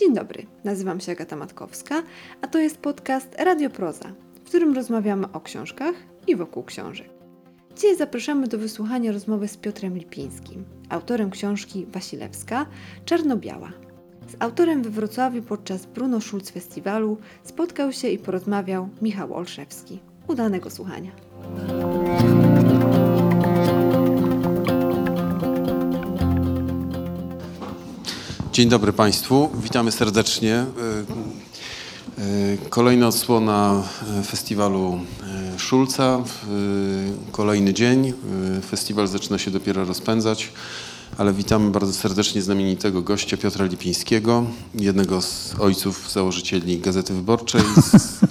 Dzień dobry, nazywam się Agata Matkowska, a to jest podcast Radioproza, w którym rozmawiamy o książkach i wokół książek. Dzisiaj zapraszamy do wysłuchania rozmowy z Piotrem Lipińskim, autorem książki Wasilewska Czarno-Biała. Z autorem we Wrocławiu podczas Bruno Schulz Festiwalu spotkał się i porozmawiał Michał Olszewski. Udanego słuchania. Dzień dobry Państwu, witamy serdecznie. E, e, Kolejna odsłona e, festiwalu Szulca, kolejny dzień. Festiwal zaczyna się dopiero rozpędzać, ale witamy bardzo serdecznie znamienitego gościa Piotra Lipińskiego, jednego z ojców założycieli Gazety Wyborczej.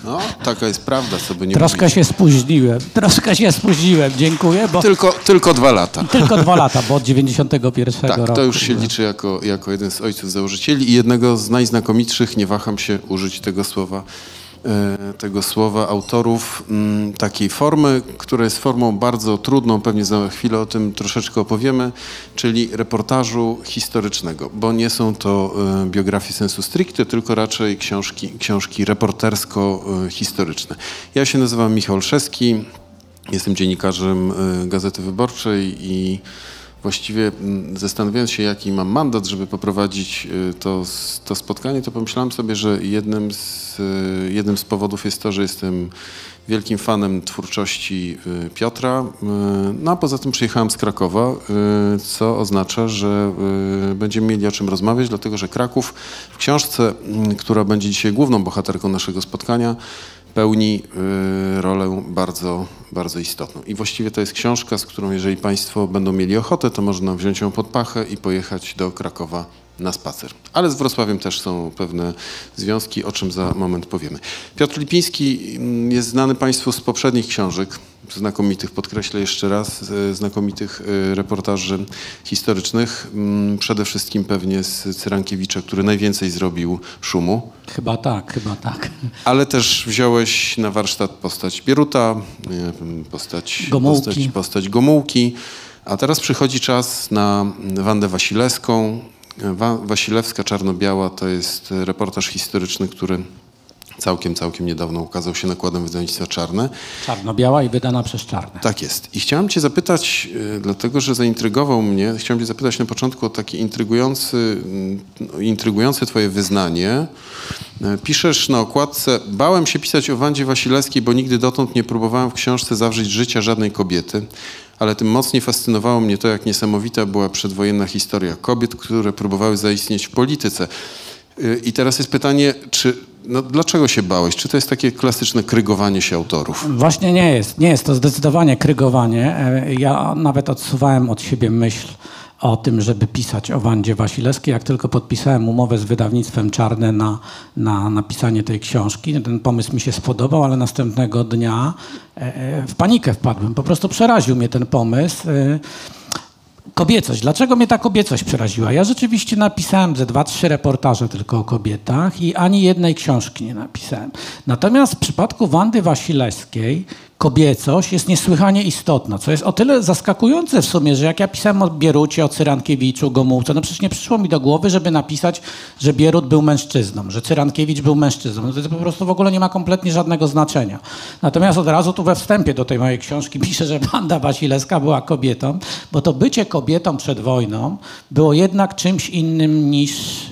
No, taka jest prawda, by nie Troszkę mówić. się spóźniłem, troszkę się spóźniłem, dziękuję, bo Tylko, tylko dwa lata. tylko dwa lata, bo od 91 Tak, roku. to już się liczy jako, jako jeden z ojców założycieli i jednego z najznakomitszych, nie waham się użyć tego słowa, tego słowa autorów mm, takiej formy, która jest formą bardzo trudną, pewnie za chwilę o tym troszeczkę opowiemy, czyli reportażu historycznego, bo nie są to e, biografie sensu stricte, tylko raczej książki, książki reportersko-historyczne. Ja się nazywam Michał Olszewski, Jestem dziennikarzem y, Gazety Wyborczej i właściwie mm, zastanawiając się, jaki mam mandat, żeby poprowadzić y, to, to spotkanie, to pomyślałem sobie, że jednym z, y, jednym z powodów jest to, że jestem wielkim fanem twórczości y, Piotra. No a poza tym przyjechałem z Krakowa, co oznacza, że będziemy mieli o czym rozmawiać, dlatego że Kraków w książce, mm, która będzie dzisiaj główną bohaterką naszego spotkania, pełni y, rolę bardzo, bardzo istotną. I właściwie to jest książka, z którą jeżeli Państwo będą mieli ochotę, to można wziąć ją pod pachę i pojechać do Krakowa na spacer. Ale z Wrocławiem też są pewne związki, o czym za moment powiemy. Piotr Lipiński mm, jest znany Państwu z poprzednich książek, znakomitych, podkreślę jeszcze raz, z znakomitych y, reportaży historycznych. Mm, Przede wszystkim pewnie z Cyrankiewicza, który najwięcej zrobił szumu. Chyba tak, chyba tak. Ale też wziąłeś na warsztat postać Bieruta, wiem, postać Gomułki. Postać, postać Gomułki. A teraz przychodzi czas na Wandę Wasilewską. Wa Wasilewska Czarno-Biała to jest reportaż historyczny, który całkiem, całkiem niedawno ukazał się nakładem wydawnictwa Czarne. Czarno-biała i wydana przez czarne. Tak jest. I chciałem cię zapytać, y, dlatego że zaintrygował mnie, chciałem cię zapytać na początku o takie intrygujący, mm, intrygujące twoje wyznanie. Y, Piszesz na okładce, bałem się pisać o Wandzie Wasilewskiej, bo nigdy dotąd nie próbowałem w książce zawrzeć życia żadnej kobiety, ale tym mocniej fascynowało mnie to, jak niesamowita była przedwojenna historia kobiet, które próbowały zaistnieć w polityce. Y, I teraz jest pytanie, czy, no, dlaczego się bałeś? Czy to jest takie klasyczne krygowanie się autorów? Właśnie nie jest. Nie jest to zdecydowanie krygowanie. E, Ja nawet odsuwałem od siebie myśl o tym, żeby pisać o Wandzie Wasilewskiej. Jak tylko podpisałem umowę z wydawnictwem Czarne na, na napisanie tej książki, ten pomysł mi się spodobał, ale następnego dnia e, e, w panikę wpadłem. Po prostu przeraził mnie ten pomysł. E, Kobiecość. Dlaczego mnie ta kobiecość przeraziła? Ja rzeczywiście napisałem ze dwa, trzy reportaże tylko o kobietach i ani jednej książki nie napisałem. Natomiast w przypadku Wandy Wasilewskiej kobiecość jest niesłychanie istotna, co jest o tyle zaskakujące w sumie, że jak ja pisałem o Bierucie, o Cyrankiewiczu, Gomułce, no przecież nie przyszło mi do głowy, żeby napisać, że Bierut był mężczyzną, że Cyrankiewicz był mężczyzną. No to po prostu w ogóle nie ma kompletnie żadnego znaczenia. Natomiast od razu tu we wstępie do tej mojej książki piszę, że Wanda Wasilewska była kobietą, bo to bycie kobietą przed wojną było jednak czymś innym niż,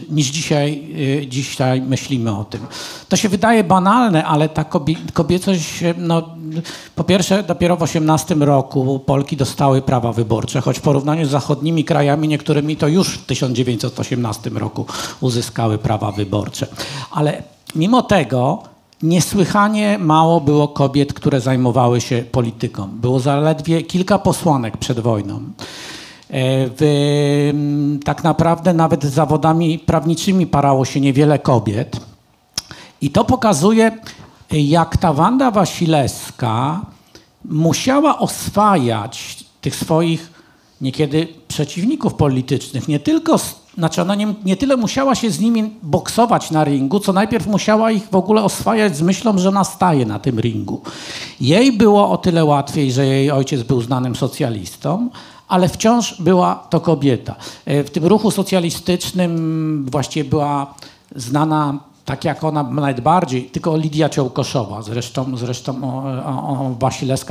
niż dzisiaj, y, dzisiaj myślimy o tym. To się wydaje banalne, ale ta kobie, kobiecość, no, po pierwsze dopiero w 18 roku Polki dostały prawa wyborcze, choć w porównaniu z zachodnimi krajami niektórymi to już w 1918 roku uzyskały prawa wyborcze. Ale mimo tego Niesłychanie mało było kobiet, które zajmowały się polityką. Było zaledwie kilka posłanek przed wojną. E, W, tak naprawdę nawet zawodami prawniczymi parało się niewiele kobiet. I to pokazuje, jak ta Wanda Wasilewska musiała oswajać tych swoich niekiedy przeciwników politycznych. Nie tylko, znaczy ona nie, nie tyle musiała się z nimi boksować na ringu, co najpierw musiała ich w ogóle oswajać z myślą, że ona staje na tym ringu. Jej było o tyle łatwiej, że jej ojciec był znanym socjalistą, ale wciąż była to kobieta. E, W tym ruchu socjalistycznym właściwie była znana tak jak ona najbardziej, tylko Lidia Ciołkoszowa. Zresztą, zresztą o,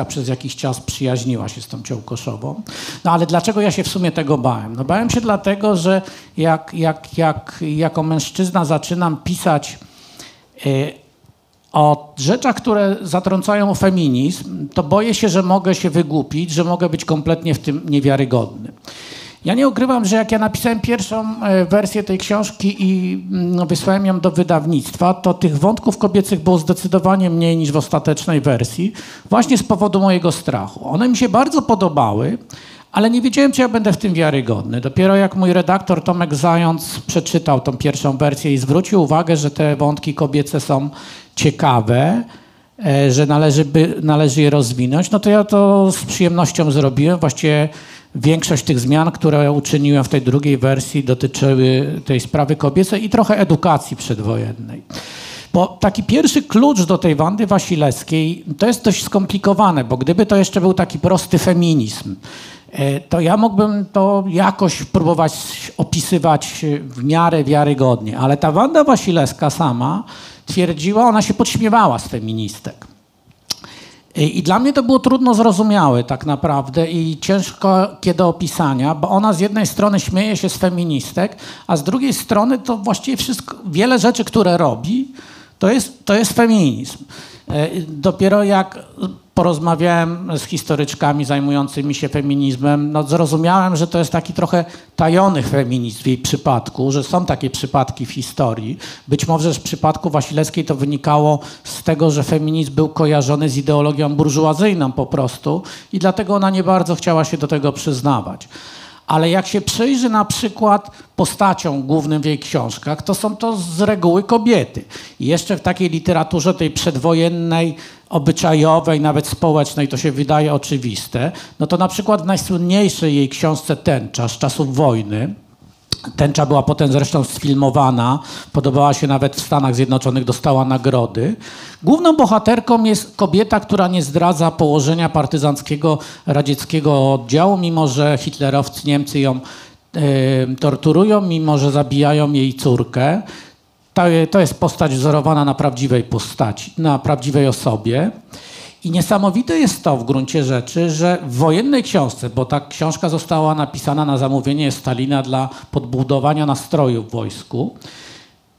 o, przez jakiś czas przyjaźniła się z tą Ciołkoszową. No ale dlaczego ja się w sumie tego bałem? No bałem się dlatego, że jak, jak, jak jako mężczyzna zaczynam pisać y, o rzeczach, które zatrącają feminizm, to boję się, że mogę się wygłupić, że mogę być kompletnie w tym niewiarygodny. Ja nie ukrywam, że jak ja napisałem pierwszą e, wersję tej książki i no, wysłałem ją do wydawnictwa, to tych wątków kobiecych było zdecydowanie mniej niż w ostatecznej wersji, właśnie z powodu mojego strachu. One mi się bardzo podobały, ale nie wiedziałem, czy ja będę w tym wiarygodny. Dopiero jak mój redaktor Tomek Zając przeczytał tą pierwszą wersję i zwrócił uwagę, że te wątki kobiece są ciekawe, e, że należy, by, należy je rozwinąć, no to ja to z przyjemnością zrobiłem. Właściwie większość tych zmian, które uczyniłem w tej drugiej wersji, dotyczyły tej sprawy kobiecej i trochę edukacji przedwojennej. Bo taki pierwszy klucz do tej Wandy Wasilewskiej to jest dość skomplikowane, bo gdyby to jeszcze był taki prosty feminizm, e, to ja mógłbym to jakoś próbować opisywać w miarę wiarygodnie. Ale ta Wanda Wasilewska sama twierdziła, ona się podśmiewała z feministek. I dla mnie to było trudno zrozumiałe tak naprawdę i ciężko kiedy opisania, bo ona z jednej strony śmieje się z feministek, a z drugiej strony to właściwie wszystko, wiele rzeczy, które robi, to jest, to jest feminizm. E, dopiero jak porozmawiałem z historyczkami zajmującymi się feminizmem, no zrozumiałem, że to jest taki trochę tajony feminizm w jej przypadku, że są takie przypadki w historii. Być może w przypadku Wasilewskiej to wynikało z tego, że feminizm był kojarzony z ideologią burżuazyjną po prostu i dlatego ona nie bardzo chciała się do tego przyznawać. Ale jak się przyjrzy na przykład postaciom głównym w jej książkach, to są to z reguły kobiety. I jeszcze w takiej literaturze tej przedwojennej, obyczajowej, nawet społecznej, to się wydaje oczywiste, no to na przykład w najsłynniejszej jej książce Tęcza z czasów wojny, Tęcza była potem zresztą sfilmowana, podobała się nawet w Stanach Zjednoczonych, dostała nagrody. Główną bohaterką jest kobieta, która nie zdradza położenia partyzanckiego radzieckiego oddziału, mimo że hitlerowcy, Niemcy ją e, torturują, mimo że zabijają jej córkę. To, to jest postać wzorowana na prawdziwej postaci, na prawdziwej osobie. I niesamowite jest to w gruncie rzeczy, że w wojennej książce, bo ta książka została napisana na zamówienie Stalina dla podbudowania nastroju w wojsku,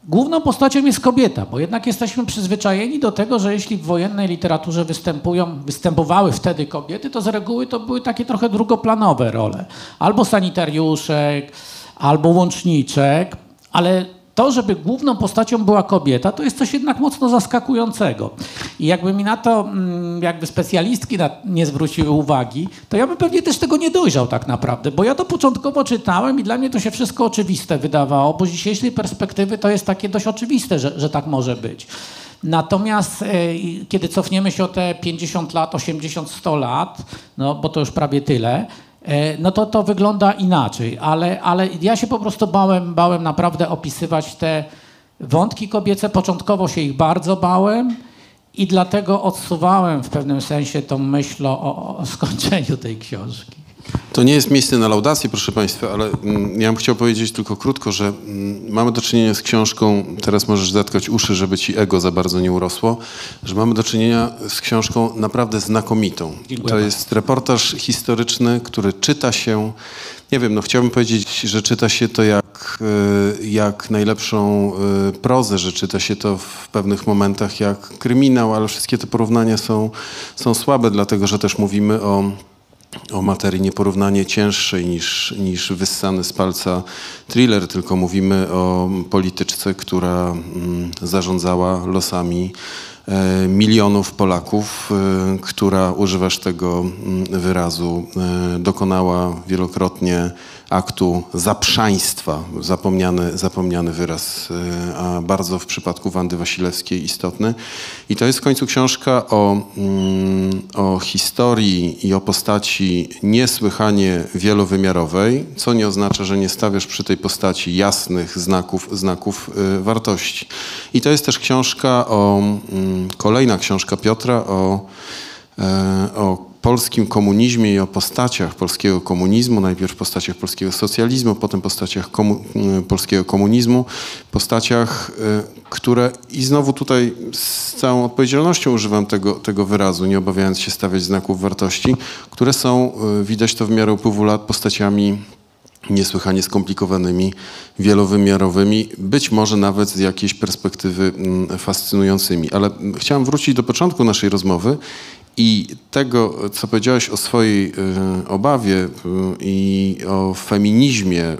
główną postacią jest kobieta, bo jednak jesteśmy przyzwyczajeni do tego, że jeśli w wojennej literaturze występują, występowały wtedy kobiety, to z reguły to były takie trochę drugoplanowe role. Albo sanitariuszek, albo łączniczek, ale to, żeby główną postacią była kobieta, to jest coś jednak mocno zaskakującego. I jakby mi na to mm, jakby specjalistki nie zwróciły uwagi, to ja bym pewnie też tego nie dojrzał tak naprawdę, bo ja to początkowo czytałem i dla mnie to się wszystko oczywiste wydawało, bo z dzisiejszej perspektywy to jest takie dość oczywiste, że, że tak może być. Natomiast e, kiedy cofniemy się o te 50 lat, 80, 100 lat, no bo to już prawie tyle, no to to wygląda inaczej, ale, ale ja się po prostu bałem, bałem naprawdę opisywać te wątki kobiece. Początkowo się ich bardzo bałem i dlatego odsuwałem w pewnym sensie tą myśl o, o skończeniu tej książki. To nie jest miejsce na laudację, proszę Państwa, ale mm, ja bym chciał powiedzieć tylko krótko, że mm, mamy do czynienia z książką, teraz możesz zatkać uszy, żeby ci ego za bardzo nie urosło, że mamy do czynienia z książką naprawdę znakomitą. Dziękuję to jest reportaż historyczny, który czyta się, nie wiem, no chciałbym powiedzieć, że czyta się to jak, y, jak najlepszą y, prozę, że czyta się to w pewnych momentach jak kryminał, ale wszystkie te porównania są, są słabe, dlatego że też mówimy o o materii nieporównanie cięższej niż, niż wyssany z palca thriller, tylko mówimy o polityczce, która mm, zarządzała losami e, milionów Polaków, e, która, używasz tego mm, wyrazu, e, dokonała wielokrotnie aktu zaprzaństwa, zapomniany, zapomniany wyraz, e, a bardzo w przypadku Wandy Wasilewskiej istotny. I to jest w końcu książka o, mm, o historii i o postaci niesłychanie wielowymiarowej, co nie oznacza, że nie stawiasz przy tej postaci jasnych znaków, znaków e, wartości. I to jest też książka o, mm, kolejna książka Piotra o, e, o polskim komunizmie i o postaciach polskiego komunizmu, najpierw postaciach polskiego socjalizmu, potem postaciach komu polskiego komunizmu, postaciach, które i znowu tutaj z całą odpowiedzialnością używam tego, tego wyrazu, nie obawiając się stawiać znaków wartości, które są, widać to w miarę upływu lat, postaciami niesłychanie skomplikowanymi, wielowymiarowymi, być może nawet z jakiejś perspektywy fascynującymi. Ale chciałem wrócić do początku naszej rozmowy i tego, co powiedziałeś o swojej y, obawie y, i o feminizmie y,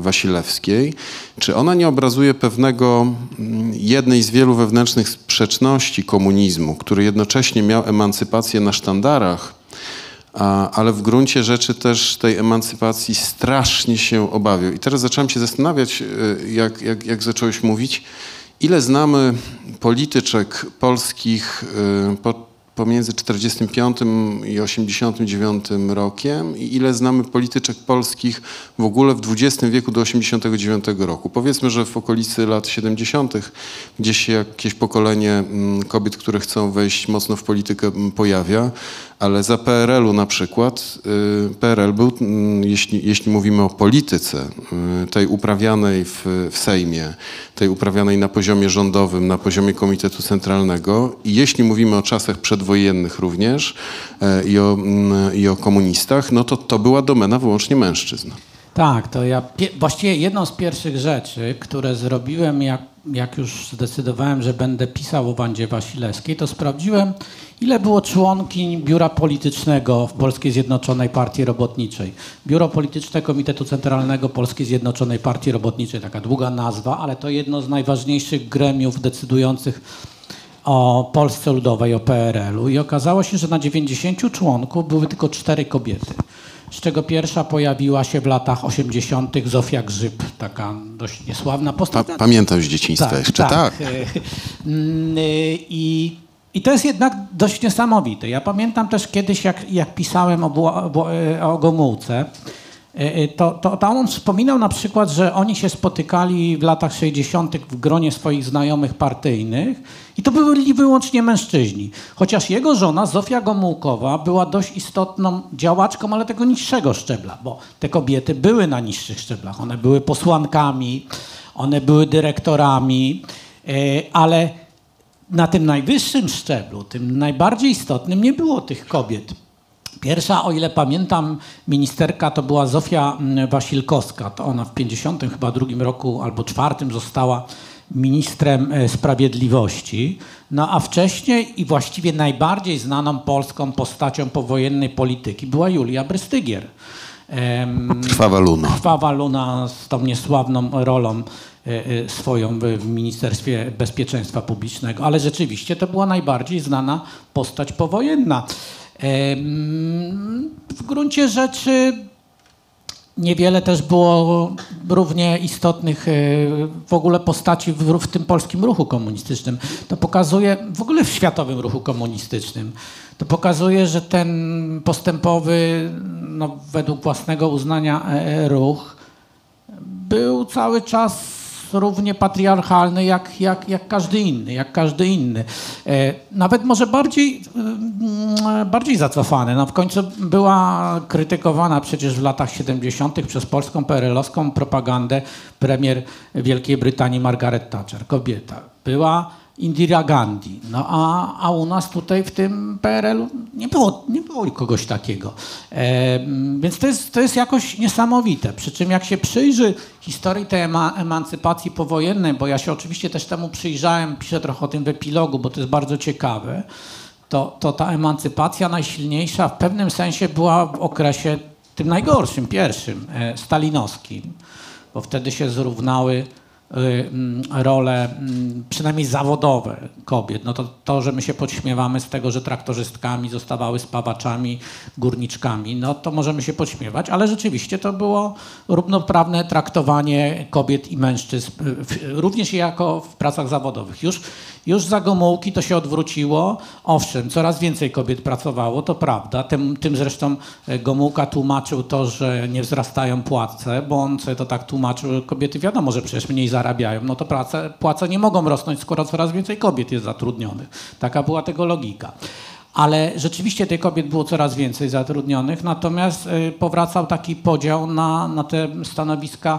Wasilewskiej, czy ona nie obrazuje pewnego, mm, jednej z wielu wewnętrznych sprzeczności komunizmu, który jednocześnie miał emancypację na sztandarach, ale w gruncie rzeczy też tej emancypacji strasznie się obawiał. I teraz zacząłem się zastanawiać, jak, jak, jak zacząłeś mówić, ile znamy polityczek polskich e, po pomiędzy 45 i 89 rokiem i ile znamy polityczek polskich w ogóle w XX wieku do 89 roku. Powiedzmy, że w okolicy lat 70. gdzieś jakieś pokolenie mm, kobiet, które chcą wejść mocno w politykę mm, pojawia, ale za PRL-u na przykład, y, PRL był, mm, jeśli, jeśli mówimy o polityce, y, tej uprawianej w, w Sejmie, tej uprawianej na poziomie rządowym, na poziomie Komitetu Centralnego i jeśli mówimy o czasach przedwojennych również e, i o, mm, i o komunistach, no to to była domena wyłącznie mężczyzn. Tak, to ja właściwie jedną z pierwszych rzeczy, które zrobiłem, jak, jak już zdecydowałem, że będę pisał o Wandzie Wasilewskiej, to sprawdziłem, ile było członkiń biura politycznego w Polskiej Zjednoczonej Partii Robotniczej. Biuro Polityczne Komitetu Centralnego Polskiej Zjednoczonej Partii Robotniczej, taka długa nazwa, ale to jedno z najważniejszych gremiów decydujących o Polsce Ludowej, o PRL-u i okazało się, że na 90 członków były tylko cztery kobiety z czego pierwsza pojawiła się w latach 80. Zofia Grzyb, taka dość niesławna postać. Pa, pamiętam z dzieciństwa tak, jeszcze, tak. tak. Mm, y, I, I to jest jednak dość niesamowite. Ja pamiętam też kiedyś, jak, jak pisałem o, o Gomułce, y, y, to, to, to on wspominał na przykład, że oni się spotykali w latach 60. w gronie swoich znajomych partyjnych i to byli wyłącznie mężczyźni. Chociaż jego żona, Zofia Gomułkowa, była dość istotną działaczką, ale tego niższego szczebla, bo te kobiety były na niższych szczeblach. One były posłankami, one były dyrektorami, e, ale na tym najwyższym szczeblu, tym najbardziej istotnym, nie było tych kobiet. Pierwsza, o ile pamiętam, ministerka to była Zofia mm, Wasilkowska. To ona w 50 chyba drugim roku albo czwartym została ministrem e, sprawiedliwości, no a wcześniej i właściwie najbardziej znaną polską postacią powojennej polityki była Julia Brystygier. Krwawa Luna. Krwawa Luna z tą niesławną rolą e, e, swoją w Ministerstwie Bezpieczeństwa Publicznego, ale rzeczywiście to była najbardziej znana postać powojenna. W gruncie rzeczy Niewiele też było równie istotnych e, w ogóle postaci w, w, tym polskim ruchu komunistycznym. To pokazuje, w ogóle w światowym ruchu komunistycznym, to pokazuje, że ten postępowy, no, według własnego uznania e, ruch był cały czas równie patriarchalny jak, jak, jak każdy inny, jak każdy inny. E, nawet może bardziej, e, bardziej zacofany. No w końcu była krytykowana przecież w latach 70. przez polską PRL-owską propagandę premier Wielkiej Brytanii Margaret Thatcher, kobieta. Była Indira Gandhi. No a, a u nas tutaj w tym PRL-u nie było, nie było kogoś takiego. E, więc to jest, to jest jakoś niesamowite. Przy czym jak się przyjrzy historii tej ema, emancypacji powojennej, bo ja się oczywiście też temu przyjrzałem, piszę trochę o tym w epilogu, bo to jest bardzo ciekawe, to, to ta emancypacja najsilniejsza w pewnym sensie była w okresie tym najgorszym, pierwszym, e, stalinowskim, bo wtedy się zrównały role, mm, przynajmniej zawodowe kobiet. No to, to, że my się podśmiewamy z tego, że traktorzystkami zostawały spawaczami, górniczkami, no to możemy się podśmiewać, ale rzeczywiście to było równoprawne traktowanie kobiet i mężczyzn, również jako w pracach zawodowych. Już, już za Gomułki to się odwróciło. Owszem, coraz więcej kobiet pracowało, to prawda. Tym, tym zresztą e, Gomułka tłumaczył to, że nie wzrastają płace, bo on sobie to tak tłumaczył, kobiety wiadomo, że przecież mniej zarabiają, no to prace, płace nie mogą rosnąć, skoro coraz więcej kobiet jest zatrudnionych. Taka była tego logika. ale rzeczywiście tych kobiet było coraz więcej zatrudnionych, natomiast y, powracał taki podział na, na te stanowiska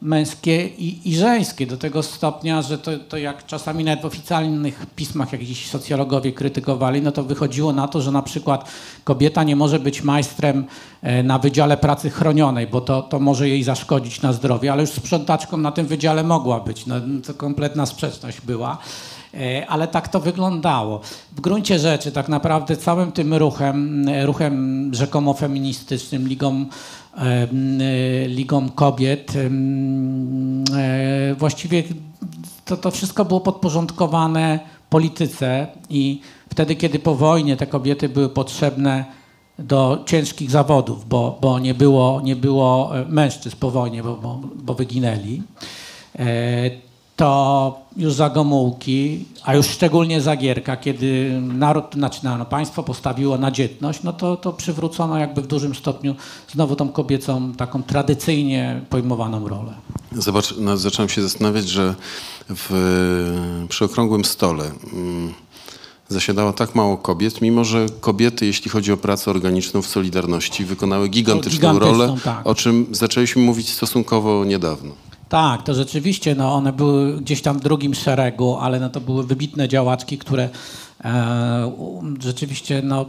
męskie i, i żeńskie, do tego stopnia, że to, to jak czasami nawet w oficjalnych pismach jakiś socjologowie krytykowali, no to wychodziło na to, że na przykład kobieta nie może być majstrem e, na Wydziale Pracy Chronionej, bo to, to może jej zaszkodzić na zdrowie, ale już sprzątaczką na tym wydziale mogła być. No, to kompletna sprzeczność była. E, Ale tak to wyglądało. W gruncie rzeczy tak naprawdę całym tym ruchem, e, ruchem rzekomo feministycznym, ligą, ligą kobiet, e, właściwie to, to wszystko było podporządkowane polityce i wtedy, kiedy po wojnie te kobiety były potrzebne do ciężkich zawodów, bo, bo nie, było, nie było e, mężczyzn po wojnie, bo, bo, bo wyginęli, e, to już za Gomułki, a już szczególnie za Gierka, kiedy naród, znaczy no, państwo postawiło na dzietność, no to, to przywrócono jakby w dużym stopniu znowu tą kobiecą taką tradycyjnie pojmowaną rolę. Zobacz, no, zacząłem się zastanawiać, że w, przy okrągłym stole mm, zasiadało tak mało kobiet, mimo że kobiety, jeśli chodzi o pracę organiczną w Solidarności, wykonały gigantyczną, gigantyczną, rolę, tak. o czym zaczęliśmy mówić stosunkowo niedawno. Tak, to rzeczywiście, no one były gdzieś tam w drugim szeregu, ale no to były wybitne działaczki, które e, rzeczywiście no,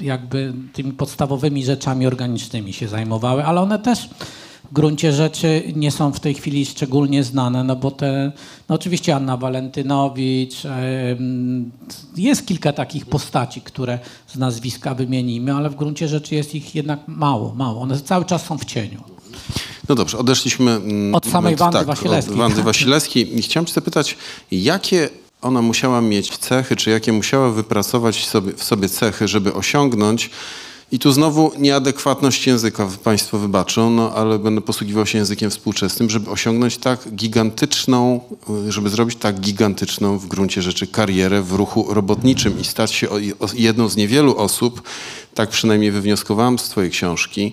jakby tymi podstawowymi rzeczami organicznymi się zajmowały, ale one też w gruncie rzeczy nie są w tej chwili szczególnie znane, no bo te, no oczywiście Anna Walentynowicz, e, jest kilka takich postaci, które z nazwiska wymienimy, ale w gruncie rzeczy jest ich jednak mało, mało. One cały czas są w cieniu. No dobrze, odeszliśmy mm, Od samej Wandy tak, Wasilewskiej. Od Wandy Wasilewskiej. I chciałem cię zapytać, jakie ona musiała mieć cechy, czy jakie musiała wypracować sobie, w sobie cechy, żeby osiągnąć i tu znowu nieadekwatność języka, Państwo wybaczą, no ale będę posługiwał się językiem współczesnym, żeby osiągnąć tak gigantyczną, y, żeby zrobić tak gigantyczną w gruncie rzeczy karierę w ruchu robotniczym i stać się jedną z niewielu osób, tak przynajmniej wywnioskowałem z Twojej książki,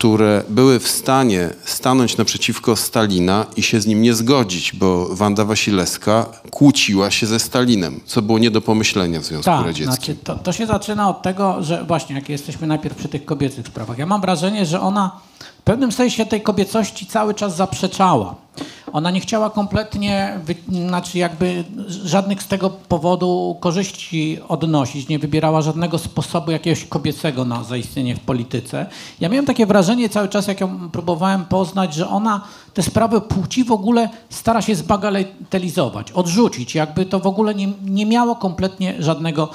które były w stanie stanąć naprzeciwko Stalina i się z nim nie zgodzić, bo Wanda Wasilewska kłóciła się ze Stalinem, co było nie do pomyślenia w Związku Tak, Radzieckim. znaczy to, to się zaczyna od tego, że właśnie jak jesteśmy najpierw przy tych kobiecych sprawach. Ja mam wrażenie, że ona w pewnym sensie tej kobiecości cały czas zaprzeczała. Ona nie chciała kompletnie, znaczy jakby żadnych z tego powodu korzyści odnosić, nie wybierała żadnego sposobu jakiegoś kobiecego na zaistnienie w polityce. Ja miałem takie wrażenie cały czas, jak ją próbowałem poznać, że ona te sprawy płci w ogóle stara się zbagatelizować, odrzucić, jakby to w ogóle nie, nie miało kompletnie żadnego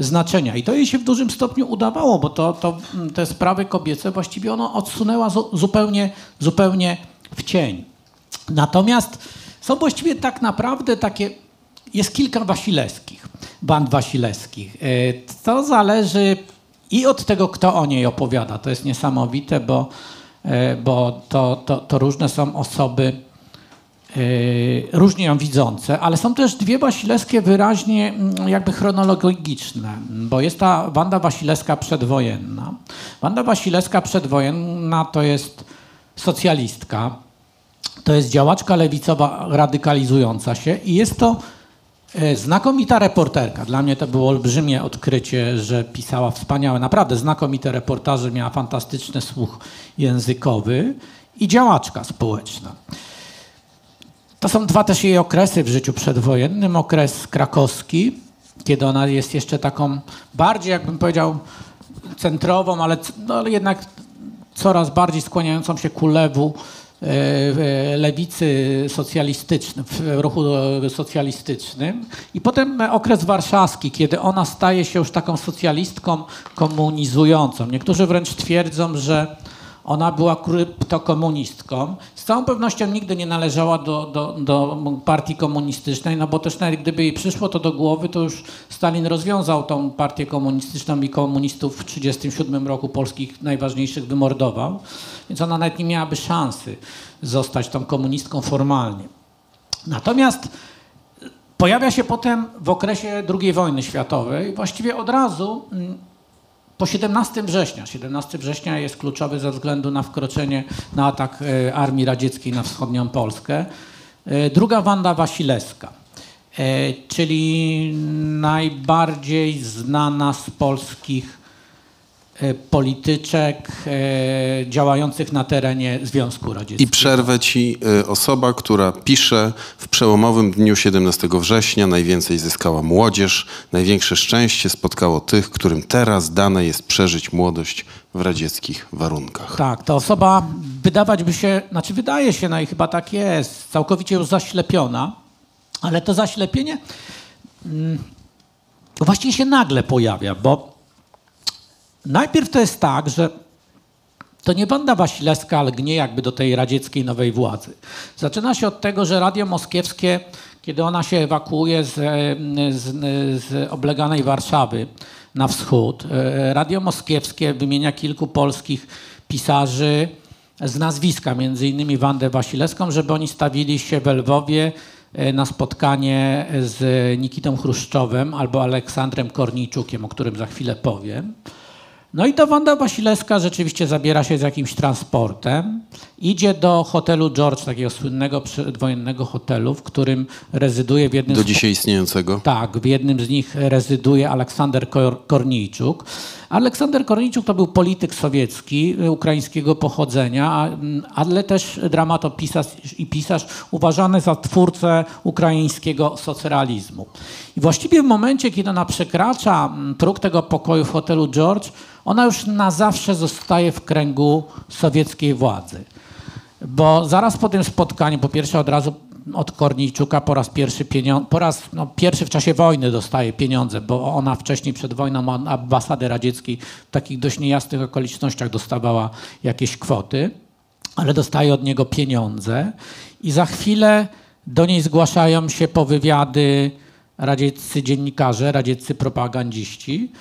znaczenia. I to jej się w dużym stopniu udawało, bo to, to, te sprawy kobiece właściwie ona odsunęła zu, zupełnie, zupełnie w cień. Natomiast są właściwie tak naprawdę takie, jest kilka Wasilewskich, band Wasilewskich. E, To zależy i od tego, kto o niej opowiada. To jest niesamowite, bo, e, bo to, to, to różne są osoby, różnie ją widzące, ale są też dwie Wasilewskie wyraźnie mm, jakby chronologiczne, bo jest ta Wanda Wasilewska przedwojenna. Wanda Wasilewska przedwojenna to jest socjalistka, to jest działaczka lewicowa radykalizująca się i jest to e, znakomita reporterka. Dla mnie to było olbrzymie odkrycie, że pisała wspaniałe, naprawdę znakomite reportaże, miała fantastyczny słuch językowy i działaczka społeczna. To są dwa też jej okresy w życiu przedwojennym. Okres krakowski, kiedy ona jest jeszcze taką bardziej, jakbym powiedział, centrową, ale, no, ale jednak coraz bardziej skłaniającą się ku lewu e, lewicy socjalistycznej, w ruchu e, socjalistycznym. I potem okres warszawski, kiedy ona staje się już taką socjalistką komunizującą. Niektórzy wręcz twierdzą, że ona była kryptokomunistką. Z całą pewnością nigdy nie należała do, do, do partii komunistycznej, no bo też nawet gdyby jej przyszło to do głowy, to już Stalin rozwiązał tą partię komunistyczną i komunistów w 1937 roku polskich najważniejszych wymordował, więc ona nawet nie miałaby szansy zostać tą komunistką formalnie. Natomiast pojawia się potem w okresie II wojny światowej, właściwie od razu mm, po 17 września. 17 września jest kluczowy ze względu na wkroczenie, na atak e, armii radzieckiej na wschodnią Polskę. E, Druga Wanda Wasilewska. e, czyli najbardziej znana z polskich polityczek e, działających na terenie Związku I Radzieckiego. przerwę ci y, osoba, która pisze w przełomowym dniu 17 września najwięcej zyskała młodzież, największe szczęście spotkało tych, którym teraz dane jest przeżyć młodość w radzieckich warunkach. Tak, ta osoba wydawać by się, znaczy wydaje się, no i chyba tak jest, całkowicie już zaślepiona, ale to zaślepienie mm, właściwie się nagle pojawia, bo najpierw to jest tak, że to nie Wanda Wasilewska lgnie jakby do tej radzieckiej nowej władzy. Zaczyna się od tego, że Radio Moskiewskie, kiedy ona się ewakuuje z, z, z obleganej Warszawy na wschód, e, Radio Moskiewskie wymienia kilku polskich pisarzy z nazwiska, między innymi Wandę Wasilewską, żeby oni stawili się w Lwowie e, na spotkanie z Nikitą Chruszczowem albo Aleksandrem Korniczukiem, o którym za chwilę powiem. No i to Wanda Wasilewska rzeczywiście zabiera się z jakimś transportem, idzie do hotelu George, takiego słynnego przedwojennego hotelu, w którym rezyduje w jednym Do z dzisiaj istniejącego. tak, w jednym z nich rezyduje Aleksander Kor- Kornijczuk. Aleksander Kornijczuk to był polityk sowiecki, y, ukraińskiego pochodzenia, a- m, ale też dramatopisarz i pisarz uważany za twórcę ukraińskiego socrealizmu. I właściwie w momencie, kiedy ona przekracza m, próg tego pokoju w hotelu George, ona już na zawsze zostaje w kręgu sowieckiej władzy. Bo zaraz po tym spotkaniu, po pierwsze od razu od Korniczuka po raz pierwszy pieniądze, po raz no, pierwszy w czasie wojny dostaje pieniądze, bo ona wcześniej przed wojną od ambasady radzieckiej w takich dość niejasnych okolicznościach dostawała jakieś kwoty, ale dostaje od niego pieniądze i za chwilę do niej zgłaszają się po wywiady radzieccy dziennikarze, radzieccy propagandziści,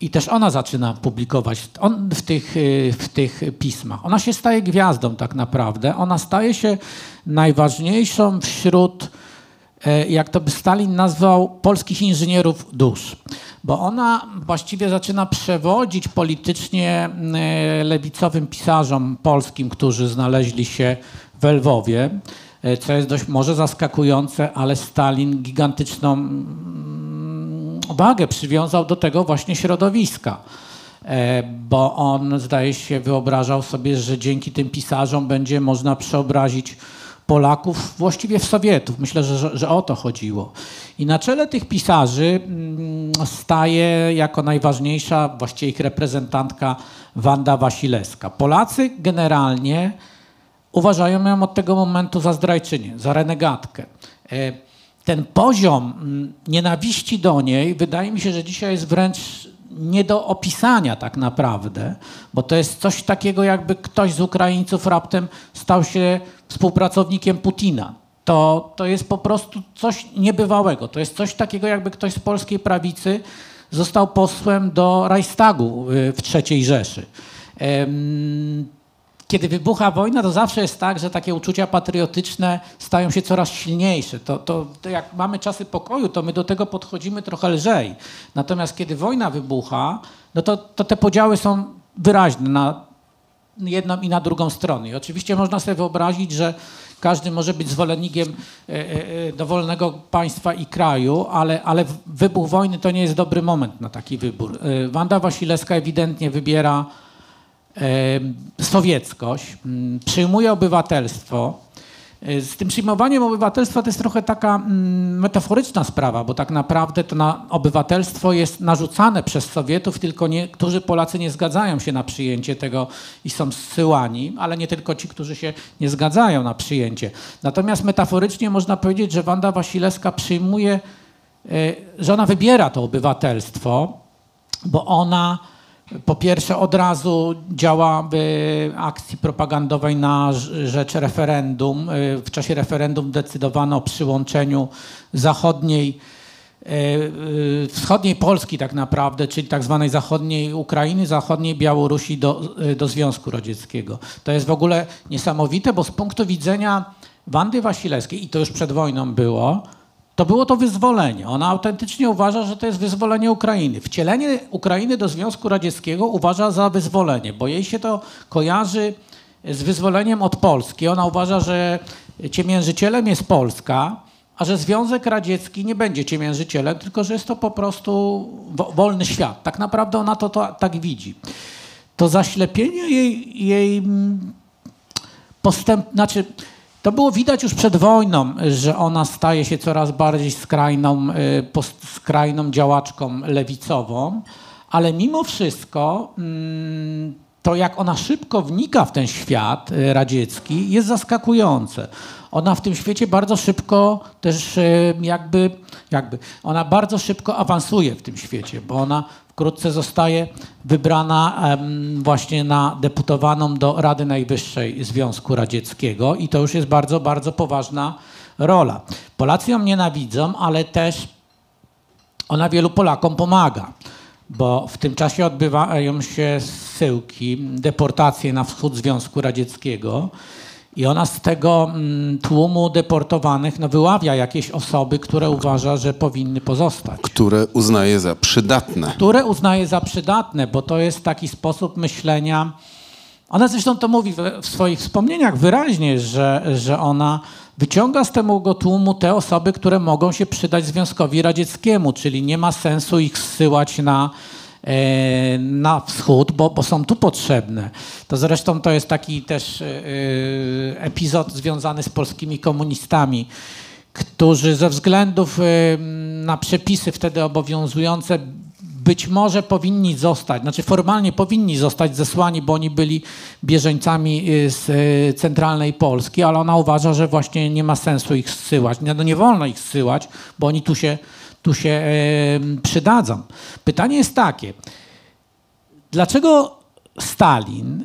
i też ona zaczyna publikować w, tych, y, w tych pismach. Ona się staje gwiazdą tak naprawdę. Ona staje się najważniejszą wśród, e, jak to by Stalin nazwał, polskich inżynierów dusz. Bo ona właściwie zaczyna przewodzić politycznie e, lewicowym pisarzom polskim, którzy znaleźli się w Lwowie, e, co jest dość może zaskakujące, ale Stalin gigantyczną mm, wagę przywiązał do tego właśnie środowiska. Bo on, zdaje się, wyobrażał sobie, że dzięki tym pisarzom będzie można przeobrazić Polaków właściwie w Sowietów. Myślę, że, że, o to chodziło. I na czele tych pisarzy mm, staje jako najważniejsza, właściwie ich reprezentantka Wanda Wasilewska. Polacy generalnie uważają ją od tego momentu za zdrajczynię, za renegatkę. E, Ten poziom mm, nienawiści do niej wydaje mi się, że dzisiaj jest wręcz nie do opisania tak naprawdę, bo to jest coś takiego, jakby ktoś z Ukraińców raptem stał się współpracownikiem Putina. To, to jest po prostu coś niebywałego. To jest coś takiego, jakby ktoś z polskiej prawicy został posłem do Reichstagu y, w III Rzeszy. Kiedy wybucha wojna, to zawsze jest tak, że takie uczucia patriotyczne stają się coraz silniejsze. To, to, to jak mamy czasy pokoju, to my do tego podchodzimy trochę lżej. Natomiast kiedy wojna wybucha, no to, to te podziały są wyraźne na jedną i na drugą stronę. I oczywiście można sobie wyobrazić, że każdy może być zwolennikiem e, e, e, dowolnego państwa i kraju, ale, ale wybuch wojny to nie jest dobry moment na taki wybór. Wanda Wasilewska ewidentnie wybiera sowieckość, m, przyjmuje obywatelstwo. E, Z tym przyjmowaniem obywatelstwa to jest trochę taka mm, metaforyczna sprawa, bo tak naprawdę to na obywatelstwo jest narzucane przez Sowietów, tylko niektórzy Polacy nie zgadzają się na przyjęcie tego i są zsyłani, ale nie tylko ci, którzy się nie zgadzają na przyjęcie. Natomiast metaforycznie można powiedzieć, że Wanda Wasilewska przyjmuje, e, że ona wybiera to obywatelstwo, bo ona po pierwsze od razu działa akcji propagandowej na rz- rzecz referendum. Y, W czasie referendum decydowano o przyłączeniu zachodniej, y, y, wschodniej Polski tak naprawdę, czyli tak zwanej zachodniej Ukrainy, zachodniej Białorusi do, do Związku Radzieckiego. To jest w ogóle niesamowite, bo z punktu widzenia Wandy Wasilewskiej, i to już przed wojną było, to było to wyzwolenie. Ona autentycznie uważa, że to jest wyzwolenie Ukrainy. Wcielenie Ukrainy do Związku Radzieckiego uważa za wyzwolenie, bo jej się to kojarzy z wyzwoleniem od Polski. Ona uważa, że ciemiężycielem jest Polska, a że Związek Radziecki nie będzie ciemiężycielem, tylko że jest to po prostu wo- wolny świat. Tak naprawdę ona to, to tak widzi. To zaślepienie jej, jej mm, postęp, znaczy to było widać już przed wojną, że ona staje się coraz bardziej skrajną, y, skrajną działaczką lewicową, ale mimo wszystko mm, to jak ona szybko wnika w ten świat y, radziecki jest zaskakujące. Ona w tym świecie bardzo szybko też y, jakby, jakby, ona bardzo szybko awansuje w tym świecie, bo ona wkrótce zostaje wybrana właśnie na deputowaną do Rady Najwyższej Związku Radzieckiego i to już jest bardzo, bardzo poważna rola. Polacy ją nienawidzą, ale też ona wielu Polakom pomaga, bo w tym czasie odbywają się zsyłki, deportacje na wschód Związku Radzieckiego i ona z tego mm, tłumu deportowanych no, wyławia jakieś osoby, które uważa, że powinny pozostać Które uznaje za przydatne. które uznaje za przydatne, bo to jest taki sposób myślenia. Ona zresztą to mówi w, swoich wspomnieniach wyraźnie, że, że ona wyciąga z tego tłumu te osoby, które mogą się przydać Związkowi Radzieckiemu, czyli nie ma sensu ich zsyłać na, na wschód, bo, bo są tu potrzebne. To zresztą to jest taki też e, e, epizod związany z polskimi komunistami, którzy ze względów e, na przepisy wtedy obowiązujące być może powinni zostać, znaczy formalnie powinni zostać zesłani, bo oni byli bieżeńcami z centralnej Polski, ale ona uważa, że właśnie nie ma sensu ich zsyłać. No nie wolno ich zsyłać, bo oni tu się, tu się em, przydadzą. Pytanie jest takie, dlaczego Stalin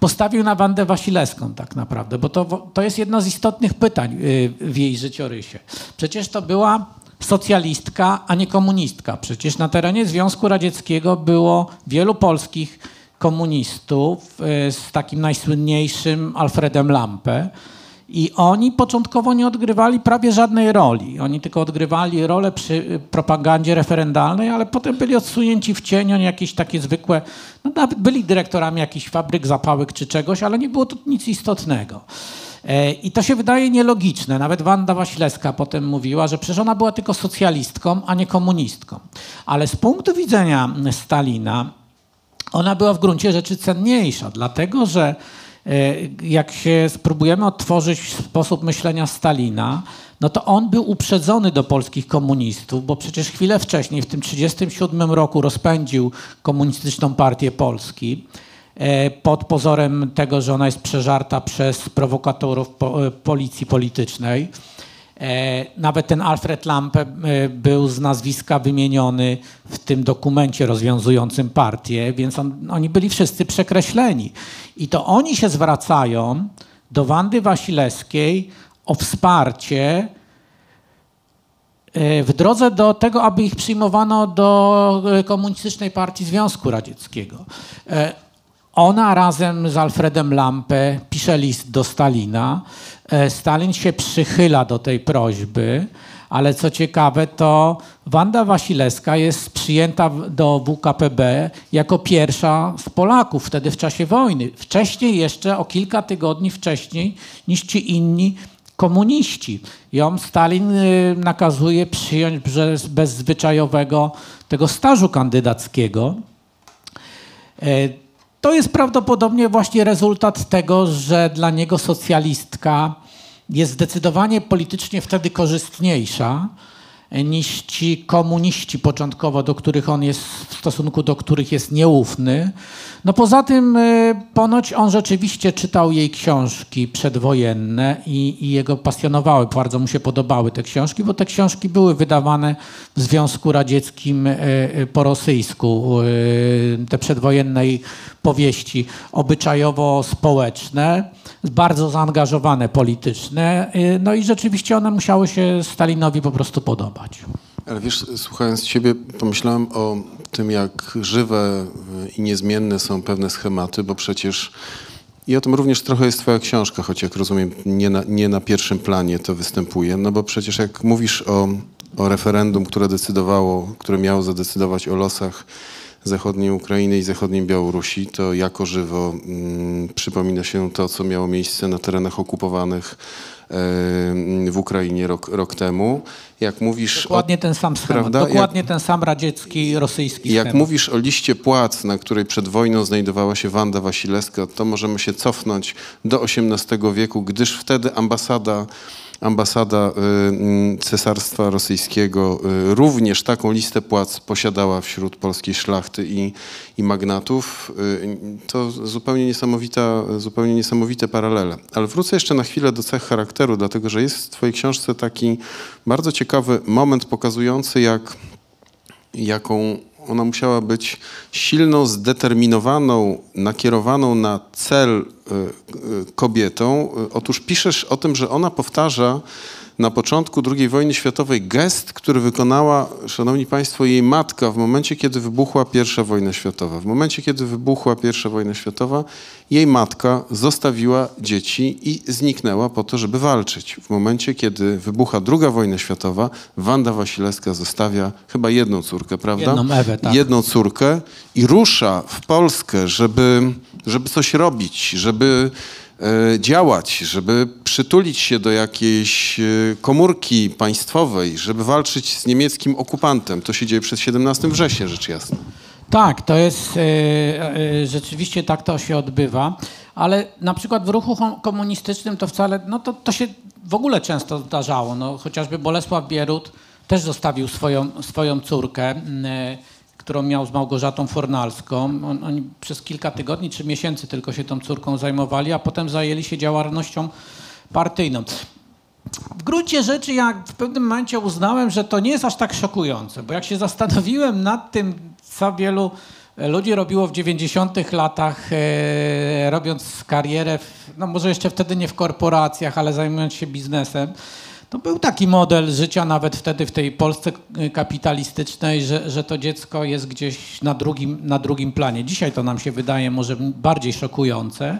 postawił na Wandę Wasilewską tak naprawdę, bo to, to jest jedno z istotnych pytań y, w jej życiorysie. Przecież to była socjalistka, a nie komunistka. Przecież na terenie Związku Radzieckiego było wielu polskich komunistów y, z takim najsłynniejszym Alfredem Lampe. I oni początkowo nie odgrywali prawie żadnej roli. Oni tylko odgrywali rolę przy propagandzie referendalnej, ale potem byli odsunięci w cień, oni jakieś takie zwykłe, no byli dyrektorami jakichś fabryk, zapałek czy czegoś, ale nie było to nic istotnego. E, I to się wydaje nielogiczne. Nawet Wanda Wasilewska potem mówiła, że przecież ona była tylko socjalistką, a nie komunistką. Ale z punktu widzenia Stalina, ona była w gruncie rzeczy cenniejsza, dlatego że jak się spróbujemy odtworzyć sposób myślenia Stalina, no to on był uprzedzony do polskich komunistów, bo przecież chwilę wcześniej, w tym 1937 roku rozpędził komunistyczną partię Polski e, pod pozorem tego, że ona jest przeżarta przez prowokatorów e, policji politycznej. E, Nawet ten Alfred Lampe e, był z nazwiska wymieniony w tym dokumencie rozwiązującym partię, więc on, oni byli wszyscy przekreśleni. I to oni się zwracają do Wandy Wasilewskiej o wsparcie e, w drodze do tego, aby ich przyjmowano do Komunistycznej Partii Związku Radzieckiego. Ona razem z Alfredem Lampe pisze list do Stalina. E, Stalin się przychyla do tej prośby, ale co ciekawe, to Wanda Wasilewska jest przyjęta do WKPB jako pierwsza z Polaków wtedy w czasie wojny. Wcześniej jeszcze, o kilka tygodni wcześniej niż ci inni komuniści. Ją Stalin y, nakazuje przyjąć bez, bez zwyczajowego tego stażu kandydackiego. To jest prawdopodobnie właśnie rezultat tego, że dla niego socjalistka jest zdecydowanie politycznie wtedy korzystniejsza niż ci komuniści początkowo, do których on jest, w stosunku do których jest nieufny. No poza tym e, ponoć on rzeczywiście czytał jej książki przedwojenne i, i jego pasjonowały, bardzo mu się podobały te książki, bo te książki były wydawane w Związku Radzieckim e, e, po rosyjsku, te przedwojennej powieści obyczajowo-społeczne, bardzo zaangażowane polityczne, e, no i rzeczywiście one musiały się Stalinowi po prostu podobać. Ale wiesz, słuchając ciebie, pomyślałem o tym, jak żywe i niezmienne są pewne schematy, bo przecież i o tym również trochę jest twoja książka, choć jak rozumiem, nie na, nie na pierwszym planie to występuje, no bo przecież jak mówisz o, o referendum, które decydowało, które miało zadecydować o losach zachodniej Ukrainy i zachodniej Białorusi, to jako żywo mm, przypomina się to, co miało miejsce na terenach okupowanych w Ukrainie rok, rok temu. Jak mówisz Dokładnie ten sam schemat, prawda? dokładnie ten sam radziecki, rosyjski Jak schemat. mówisz o liście płac, na której przed wojną znajdowała się Wanda Wasilewska, to możemy się cofnąć do XVIII wieku, gdyż wtedy ambasada, ambasada y, mm, Cesarstwa Rosyjskiego y, również taką listę płac posiadała wśród polskiej szlachty i, i magnatów. Y, To zupełnie, niesamowita, zupełnie niesamowite paralele. Ale wrócę jeszcze na chwilę do cech charakteru, dlatego że jest w twojej książce taki bardzo ciekawy moment pokazujący, jak jaką ona musiała być silną, zdeterminowaną, nakierowaną na cel y, y, kobietą. Y, Otóż piszesz o tym, że ona powtarza na początku II wojny światowej gest, który wykonała, szanowni państwo, jej matka w momencie, kiedy wybuchła I wojna światowa. W momencie, kiedy wybuchła I wojna światowa, jej matka zostawiła dzieci i zniknęła po to, żeby walczyć. W momencie, kiedy wybucha II wojna światowa, Wanda Wasilewska zostawia chyba jedną córkę, prawda? Jedną Ewę, tak. Jedną córkę i rusza w Polskę, żeby, żeby coś robić, żeby działać, żeby przytulić się do jakiejś e, komórki państwowej, żeby walczyć z niemieckim okupantem. To się dzieje przed 17 września, rzecz jasna. Tak, to jest e, e, rzeczywiście tak to się odbywa, ale na przykład w ruchu komunistycznym to wcale, no to, to się w ogóle często zdarzało. No, chociażby Bolesław Bierut też zostawił swoją, swoją córkę, e, którą miał z Małgorzatą Fornalską. On, oni przez kilka tygodni czy miesięcy tylko się tą córką zajmowali, a potem zajęli się działalnością partyjną. W gruncie rzeczy ja w pewnym momencie uznałem, że to nie jest aż tak szokujące, bo jak się zastanowiłem nad tym, co wielu ludzi robiło w 90 latach, e, robiąc karierę, w, no może jeszcze wtedy nie w korporacjach, ale zajmując się biznesem, to był taki model życia nawet wtedy w tej Polsce e, kapitalistycznej, że, że to dziecko jest gdzieś na drugim, na drugim planie. Dzisiaj to nam się wydaje może bardziej szokujące,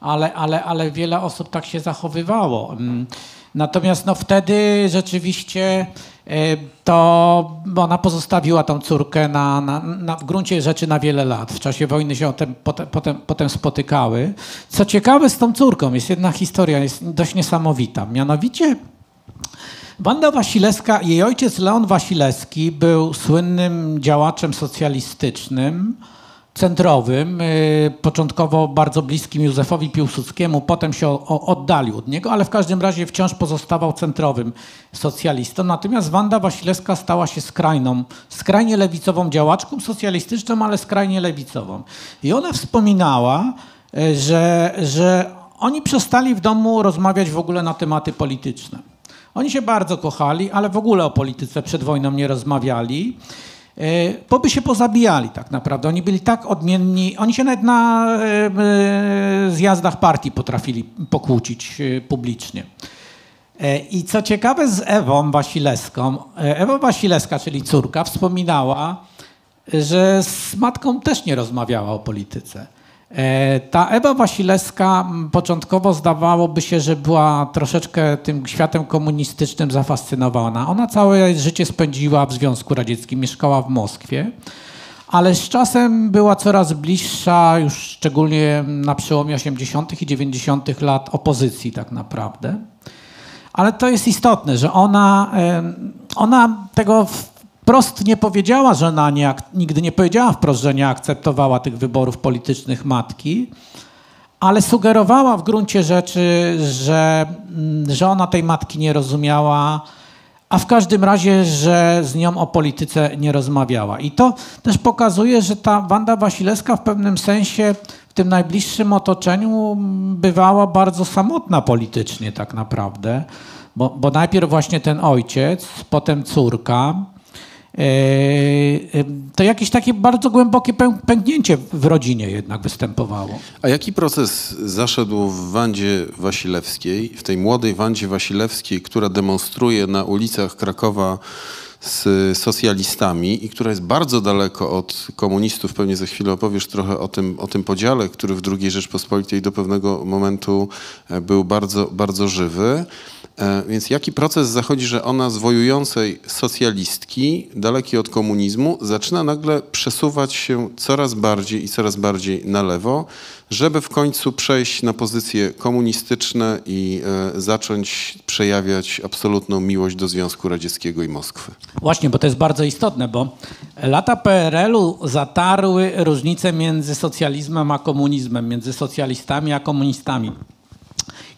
ale, ale, ale wiele osób tak się zachowywało. Mm. Natomiast no, wtedy rzeczywiście e, to ona pozostawiła tą córkę na, na, na, w gruncie rzeczy na wiele lat. W czasie wojny się potem, potem, potem, potem spotykały. Co ciekawe z tą córką, jest jedna historia, jest dość niesamowita. Mianowicie Wanda Wasilewska, jej ojciec Leon Wasilewski był słynnym działaczem socjalistycznym, centrowym, y, początkowo bardzo bliskim Józefowi Piłsudskiemu, potem się oddalił od niego, ale w każdym razie wciąż pozostawał centrowym socjalistą. Natomiast Wanda Wasilewska stała się skrajną, skrajnie lewicową działaczką socjalistyczną, ale skrajnie lewicową. I ona wspominała, y, że, że oni przestali w domu rozmawiać w ogóle na tematy polityczne. Oni się bardzo kochali, ale w ogóle o polityce przed wojną nie rozmawiali. E, Bo by się pozabijali tak naprawdę. Oni byli tak odmienni, oni się nawet na e, e, zjazdach partii potrafili pokłócić publicznie. I co ciekawe z Ewą Wasilewską, Ewa Wasilewska, czyli córka, wspominała, że z matką też nie rozmawiała o polityce. E, Ta Ewa Wasilewska początkowo zdawałoby się, że była troszeczkę tym światem komunistycznym zafascynowana. Ona całe życie spędziła w Związku Radzieckim, mieszkała w Moskwie, ale z czasem była coraz bliższa, już szczególnie na przełomie 80. i 90. lat opozycji tak naprawdę. Ale to jest istotne, że ona, ona tego wprost nie powiedziała, że ona nie, nigdy nie powiedziała wprost, że nie akceptowała tych wyborów politycznych matki, ale sugerowała w gruncie rzeczy, że, mm, że ona tej matki nie rozumiała, a w każdym razie, że z nią o polityce nie rozmawiała. I to też pokazuje, że ta Wanda Wasilewska w pewnym sensie w tym najbliższym otoczeniu bywała bardzo samotna politycznie tak naprawdę, bo, bo najpierw właśnie ten ojciec, potem córka. Yy, To jakieś takie bardzo głębokie pę- pęknięcie w rodzinie jednak występowało. A jaki proces zaszedł w Wandzie Wasilewskiej, w tej młodej Wandzie Wasilewskiej, która demonstruje na ulicach Krakowa z socjalistami i która jest bardzo daleko od komunistów. Pewnie za chwilę opowiesz trochę o tym, o tym podziale, który w II Rzeczpospolitej do pewnego momentu był bardzo, bardzo żywy. E, Więc jaki proces zachodzi, że ona z wojującej socjalistki, dalekiej od komunizmu, zaczyna nagle przesuwać się coraz bardziej i coraz bardziej na lewo, żeby w końcu przejść na pozycje komunistyczne i e, zacząć przejawiać absolutną miłość do Związku Radzieckiego i Moskwy. Właśnie, bo to jest bardzo istotne, bo lata PRL-u zatarły różnice między socjalizmem a komunizmem, między socjalistami a komunistami.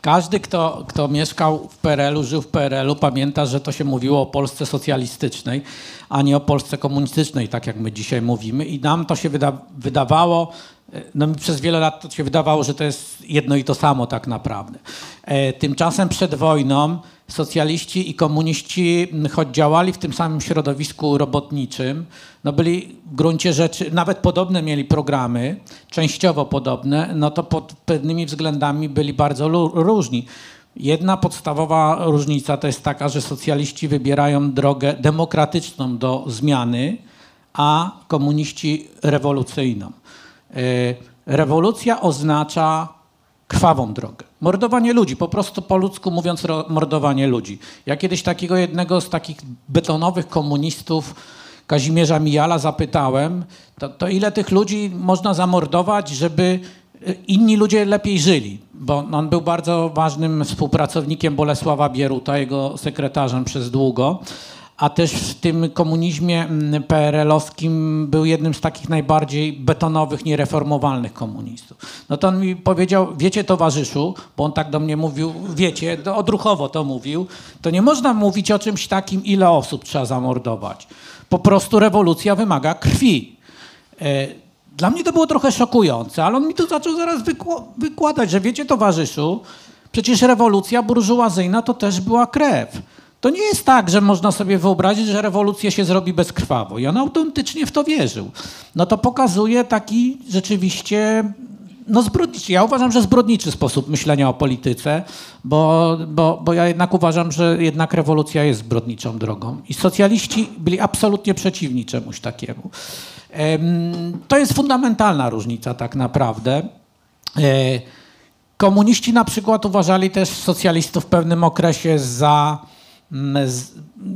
Każdy, kto, kto mieszkał w PRL-u, żył w PRL-u, pamięta, że to się mówiło o Polsce socjalistycznej, a nie o Polsce komunistycznej, tak jak my dzisiaj mówimy. I nam to się wyda wydawało, e, no mi przez wiele lat to się wydawało, że to jest jedno i to samo tak naprawdę. E, tymczasem przed wojną socjaliści i komuniści, m, choć działali w tym samym środowisku robotniczym, no byli w gruncie rzeczy, nawet podobne mieli programy, częściowo podobne, no to pod pewnymi względami byli bardzo różni. Jedna podstawowa różnica to jest taka, że socjaliści wybierają drogę demokratyczną do zmiany, a komuniści rewolucyjną. E, Rewolucja oznacza krwawą drogę. Mordowanie ludzi, po prostu po ludzku mówiąc, mordowanie ludzi. Ja kiedyś takiego jednego z takich betonowych komunistów, Kazimierza Mijala, zapytałem, to, to ile tych ludzi można zamordować, żeby y, inni ludzie lepiej żyli? Bo on był bardzo ważnym współpracownikiem Bolesława Bieruta, jego sekretarzem przez długo a też w tym komunizmie mm, PRL-owskim był jednym z takich najbardziej betonowych, niereformowalnych komunistów. No to on mi powiedział, wiecie towarzyszu, bo on tak do mnie mówił, wiecie, odruchowo to mówił, to nie można mówić o czymś takim, ile osób trzeba zamordować. Po prostu rewolucja wymaga krwi. E, Dla mnie to było trochę szokujące, ale on mi tu zaczął zaraz wykła- wykładać, że wiecie towarzyszu, przecież rewolucja burżuazyjna to też była krew. To nie jest tak, że można sobie wyobrazić, że rewolucja się zrobi bezkrwawo. I on autentycznie w to wierzył. No to pokazuje taki rzeczywiście no zbrodniczy. Ja uważam, że zbrodniczy sposób myślenia o polityce, bo, bo, bo ja jednak uważam, że jednak rewolucja jest zbrodniczą drogą. I socjaliści byli absolutnie przeciwni czemuś takiemu. Em, To jest fundamentalna różnica tak naprawdę. E, Komuniści na przykład uważali też socjalistów w pewnym okresie za.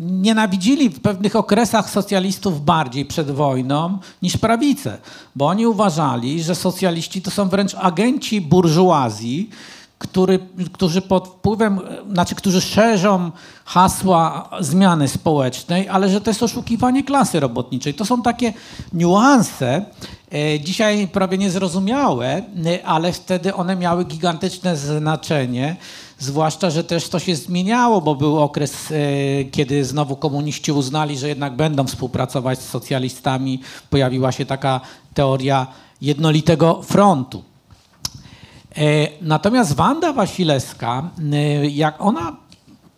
Nienawidzili w pewnych okresach socjalistów bardziej przed wojną niż prawicę, bo oni uważali, że socjaliści to są wręcz agenci burżuazji, który, którzy pod wpływem, znaczy, którzy szerzą hasła zmiany społecznej, ale że to jest oszukiwanie klasy robotniczej. To są takie niuanse, e, dzisiaj prawie niezrozumiałe, e, ale wtedy one miały gigantyczne znaczenie. Zwłaszcza, że też to się zmieniało, bo był okres, e, kiedy znowu komuniści uznali, że jednak będą współpracować z socjalistami. Pojawiła się taka teoria jednolitego frontu. E, Natomiast Wanda Wasilewska, e, jak ona,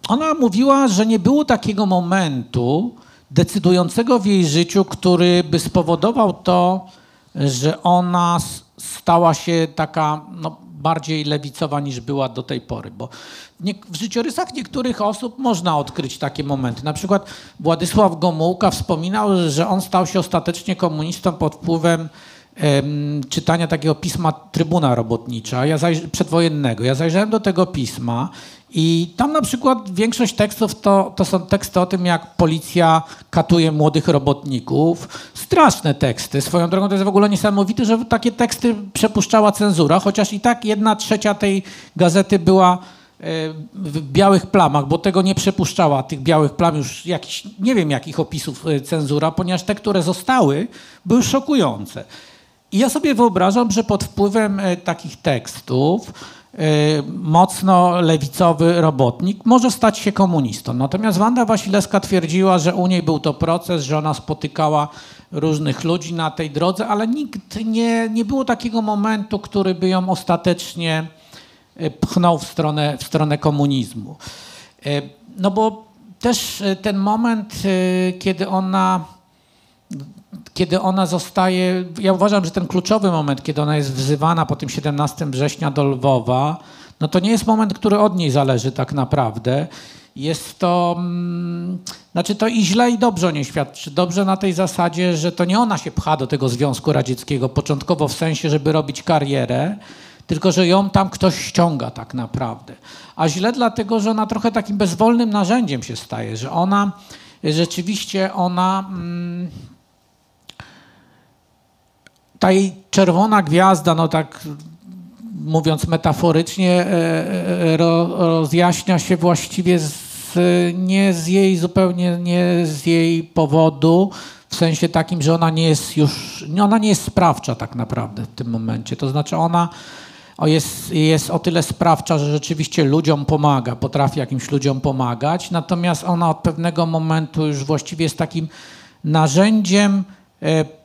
ona mówiła, że nie było takiego momentu decydującego w jej życiu, który by spowodował to, że ona stała się taka no, bardziej lewicowa niż była do tej pory. Bo w, życiorysach niektórych osób można odkryć takie momenty. Na przykład Władysław Gomułka wspominał, że on stał się ostatecznie komunistą pod wpływem em, czytania takiego pisma Trybuna Robotnicza, ja przedwojennego. Ja zajrzałem do tego pisma i tam na przykład większość tekstów to, to są teksty o tym, jak policja katuje młodych robotników. Straszne teksty. Swoją drogą to jest w ogóle niesamowite, że takie teksty przepuszczała cenzura, chociaż i tak jedna trzecia tej gazety była e, w białych plamach, bo tego nie przepuszczała, tych białych plam już jakiś, nie wiem jakich opisów e, cenzura, ponieważ te, które zostały, były szokujące. I ja sobie wyobrażam, że pod wpływem e, takich tekstów mocno lewicowy robotnik może stać się komunistą. Natomiast Wanda Wasilewska twierdziła, że u niej był to proces, że ona spotykała różnych ludzi na tej drodze, ale nikt nie, nie było takiego momentu, który by ją ostatecznie e, pchnął w stronę, w stronę komunizmu. E, No bo też e, ten moment, e, kiedy ona kiedy ona zostaje, ja uważam, że ten kluczowy moment, kiedy ona jest wzywana po tym 17 września do Lwowa, no to nie jest moment, który od niej zależy tak naprawdę. Jest to, mm, znaczy to i źle i dobrze o niej świadczy. Dobrze na tej zasadzie, że to nie ona się pcha do tego Związku Radzieckiego początkowo w sensie, żeby robić karierę, tylko że ją tam ktoś ściąga tak naprawdę. A źle dlatego, że ona trochę takim bezwolnym narzędziem się staje, że ona rzeczywiście ona. Mm, ta jej czerwona gwiazda, no tak mówiąc metaforycznie, e, e, ro, rozjaśnia się właściwie z, nie z jej zupełnie nie z jej powodu, w sensie takim, że ona nie jest już, ona nie jest sprawcza tak naprawdę w tym momencie. To znaczy ona jest, jest o tyle sprawcza, że rzeczywiście ludziom pomaga, potrafi jakimś ludziom pomagać, natomiast ona od pewnego momentu już właściwie jest takim narzędziem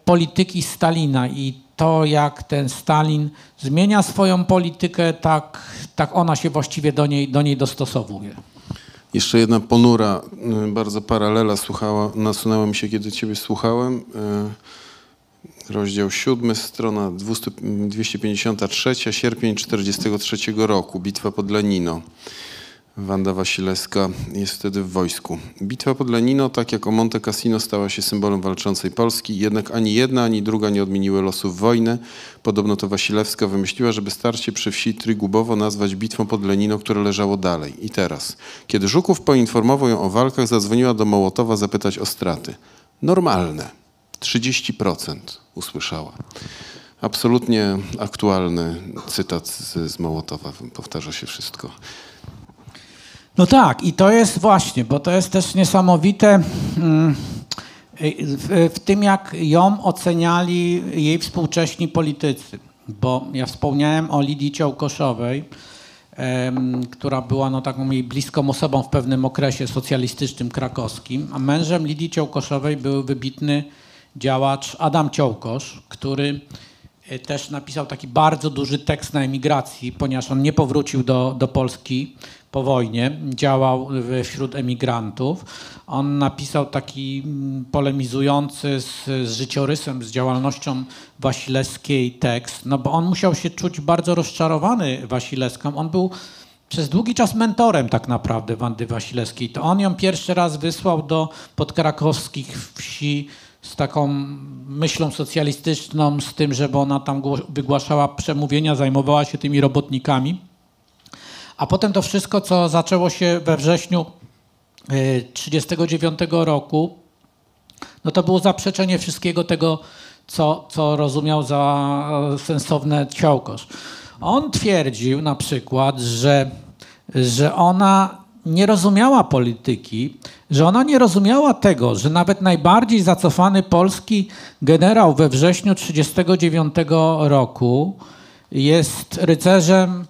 polityki Stalina i to, jak ten Stalin zmienia swoją politykę, tak, tak ona się właściwie do niej, do niej dostosowuje. Jeszcze jedna ponura, y, bardzo paralela słuchała, nasunęła mi się, kiedy ciebie słuchałem. Y, Rozdział 7, strona 200, 253, sierpień 43 roku, bitwa pod Lenino. Wanda Wasilewska jest wtedy w wojsku. Bitwa pod Lenino, tak jak o Monte Cassino, stała się symbolem walczącej Polski, jednak ani jedna, ani druga nie odmieniły losów wojny. Podobno to Wasilewska wymyśliła, żeby starcie przy wsi Trigubowo nazwać bitwą pod Lenino, które leżało dalej. I teraz, kiedy Żuków poinformował ją o walkach, zadzwoniła do Mołotowa zapytać o straty. Normalne. 30% usłyszała. Absolutnie aktualny cytat z, z Mołotowa. Powtarza się wszystko. No tak, i to jest właśnie, bo to jest też niesamowite mm, w, w tym, jak ją oceniali jej współcześni politycy. Bo ja wspomniałem o Lidii Ciołkoszowej, która była no, taką jej bliską osobą w pewnym okresie socjalistycznym krakowskim, a mężem Lidii Ciołkoszowej był wybitny działacz Adam Ciołkosz, który e, też napisał taki bardzo duży tekst na emigracji, ponieważ on nie powrócił do, do Polski po wojnie, działał wśród emigrantów. On napisał taki mm, polemizujący z, z życiorysem, z działalnością Wasilewskiej tekst, no bo on musiał się czuć bardzo rozczarowany Wasilewską. On był przez długi czas mentorem tak naprawdę Wandy Wasilewskiej. To on ją pierwszy raz wysłał do podkrakowskich wsi z taką myślą socjalistyczną, z tym, żeby ona tam wygłaszała przemówienia, zajmowała się tymi robotnikami. A potem to wszystko, co zaczęło się we wrześniu 1939 e, roku, no to było zaprzeczenie wszystkiego tego, co, co rozumiał za sensowne Ciołkosz. On twierdził na przykład, że, że ona nie rozumiała polityki, że ona nie rozumiała tego, że nawet najbardziej zacofany polski generał we wrześniu 1939 roku jest rycerzem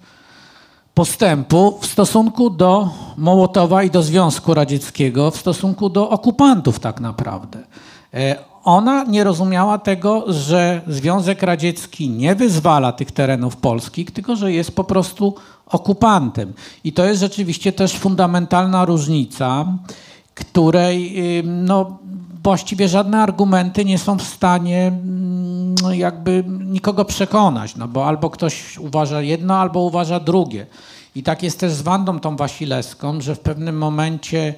postępu w stosunku do Mołotowa i do Związku Radzieckiego, w stosunku do okupantów tak naprawdę. E, ona nie rozumiała tego, że Związek Radziecki nie wyzwala tych terenów polskich, tylko że jest po prostu okupantem. I to jest rzeczywiście też fundamentalna różnica, której no, właściwie żadne argumenty nie są w stanie mm, jakby nikogo przekonać, no bo albo ktoś uważa jedno, albo uważa drugie. I tak jest też z Wandą tą Wasilewską, że w pewnym momencie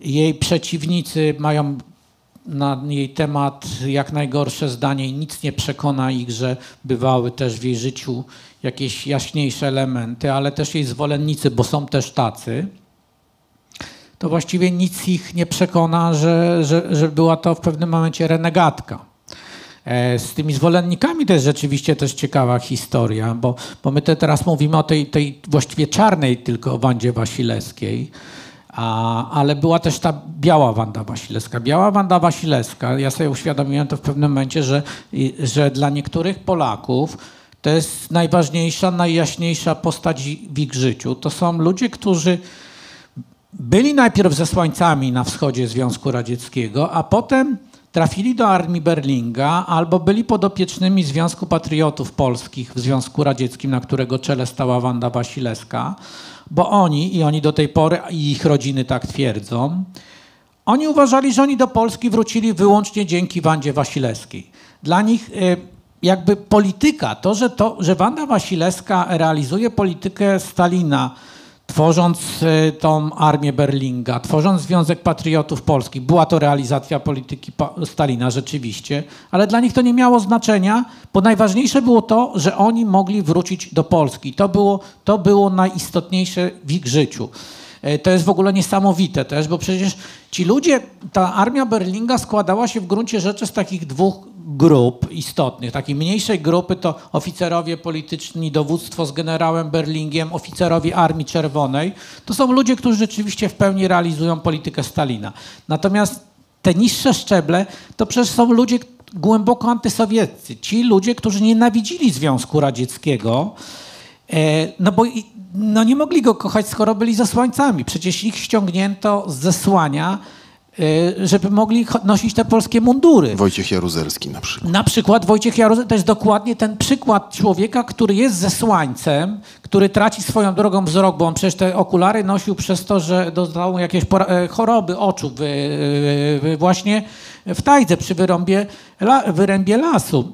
jej przeciwnicy mają na jej temat jak najgorsze zdanie i nic nie przekona ich, że bywały też w jej życiu jakieś jaśniejsze elementy, ale też jej zwolennicy, bo są też tacy, to właściwie nic ich nie przekona, że, że, że była to w pewnym momencie renegatka. E, z tymi zwolennikami to jest rzeczywiście też ciekawa historia, bo, bo my te teraz mówimy o tej, tej właściwie czarnej tylko Wandzie Wasilewskiej, a, ale była też ta biała Wanda Wasilewska. Biała Wanda Wasilewska, ja sobie uświadomiłem to w pewnym momencie, że, że dla niektórych Polaków to jest najważniejsza, najjaśniejsza postać w ich życiu. To są ludzie, którzy byli najpierw ze słońcami na wschodzie Związku Radzieckiego, a potem trafili do armii Berlinga albo byli podopiecznymi Związku Patriotów Polskich w Związku Radzieckim, na którego czele stała Wanda Wasilewska, bo oni, i oni do tej pory, i ich rodziny tak twierdzą, oni uważali, że oni do Polski wrócili wyłącznie dzięki Wandzie Wasilewskiej. Dla nich y, jakby polityka, to, że, to, że Wanda Wasilewska realizuje politykę Stalina, tworząc y, tą armię Berlinga, tworząc Związek Patriotów Polskich, była to realizacja polityki Stalina rzeczywiście, ale dla nich to nie miało znaczenia, bo najważniejsze było to, że oni mogli wrócić do Polski. To było, to było najistotniejsze w ich życiu. E, To jest w ogóle niesamowite też, bo przecież ci ludzie, ta armia Berlinga składała się w gruncie rzeczy z takich dwóch grup istotnych. Takiej mniejszej grupy to oficerowie polityczni, dowództwo z generałem Berlingiem, oficerowie Armii Czerwonej. To są ludzie, którzy rzeczywiście w pełni realizują politykę Stalina. Natomiast te niższe szczeble to przecież są ludzie głęboko antysowieccy. Ci ludzie, którzy nienawidzili Związku Radzieckiego, E, No bo no nie mogli go kochać, skoro byli zesłańcami. Przecież ich ściągnięto z zesłania, żeby mogli nosić te polskie mundury. Wojciech Jaruzelski na przykład. Na przykład Wojciech Jaruzelski to jest dokładnie ten przykład człowieka, który jest zesłańcem, który traci swoją drogą wzrok, bo on przecież te okulary nosił przez to, że dostał jakieś e, choroby oczu w, w, właśnie w tajdze przy wyrąbie, wyrębie lasu.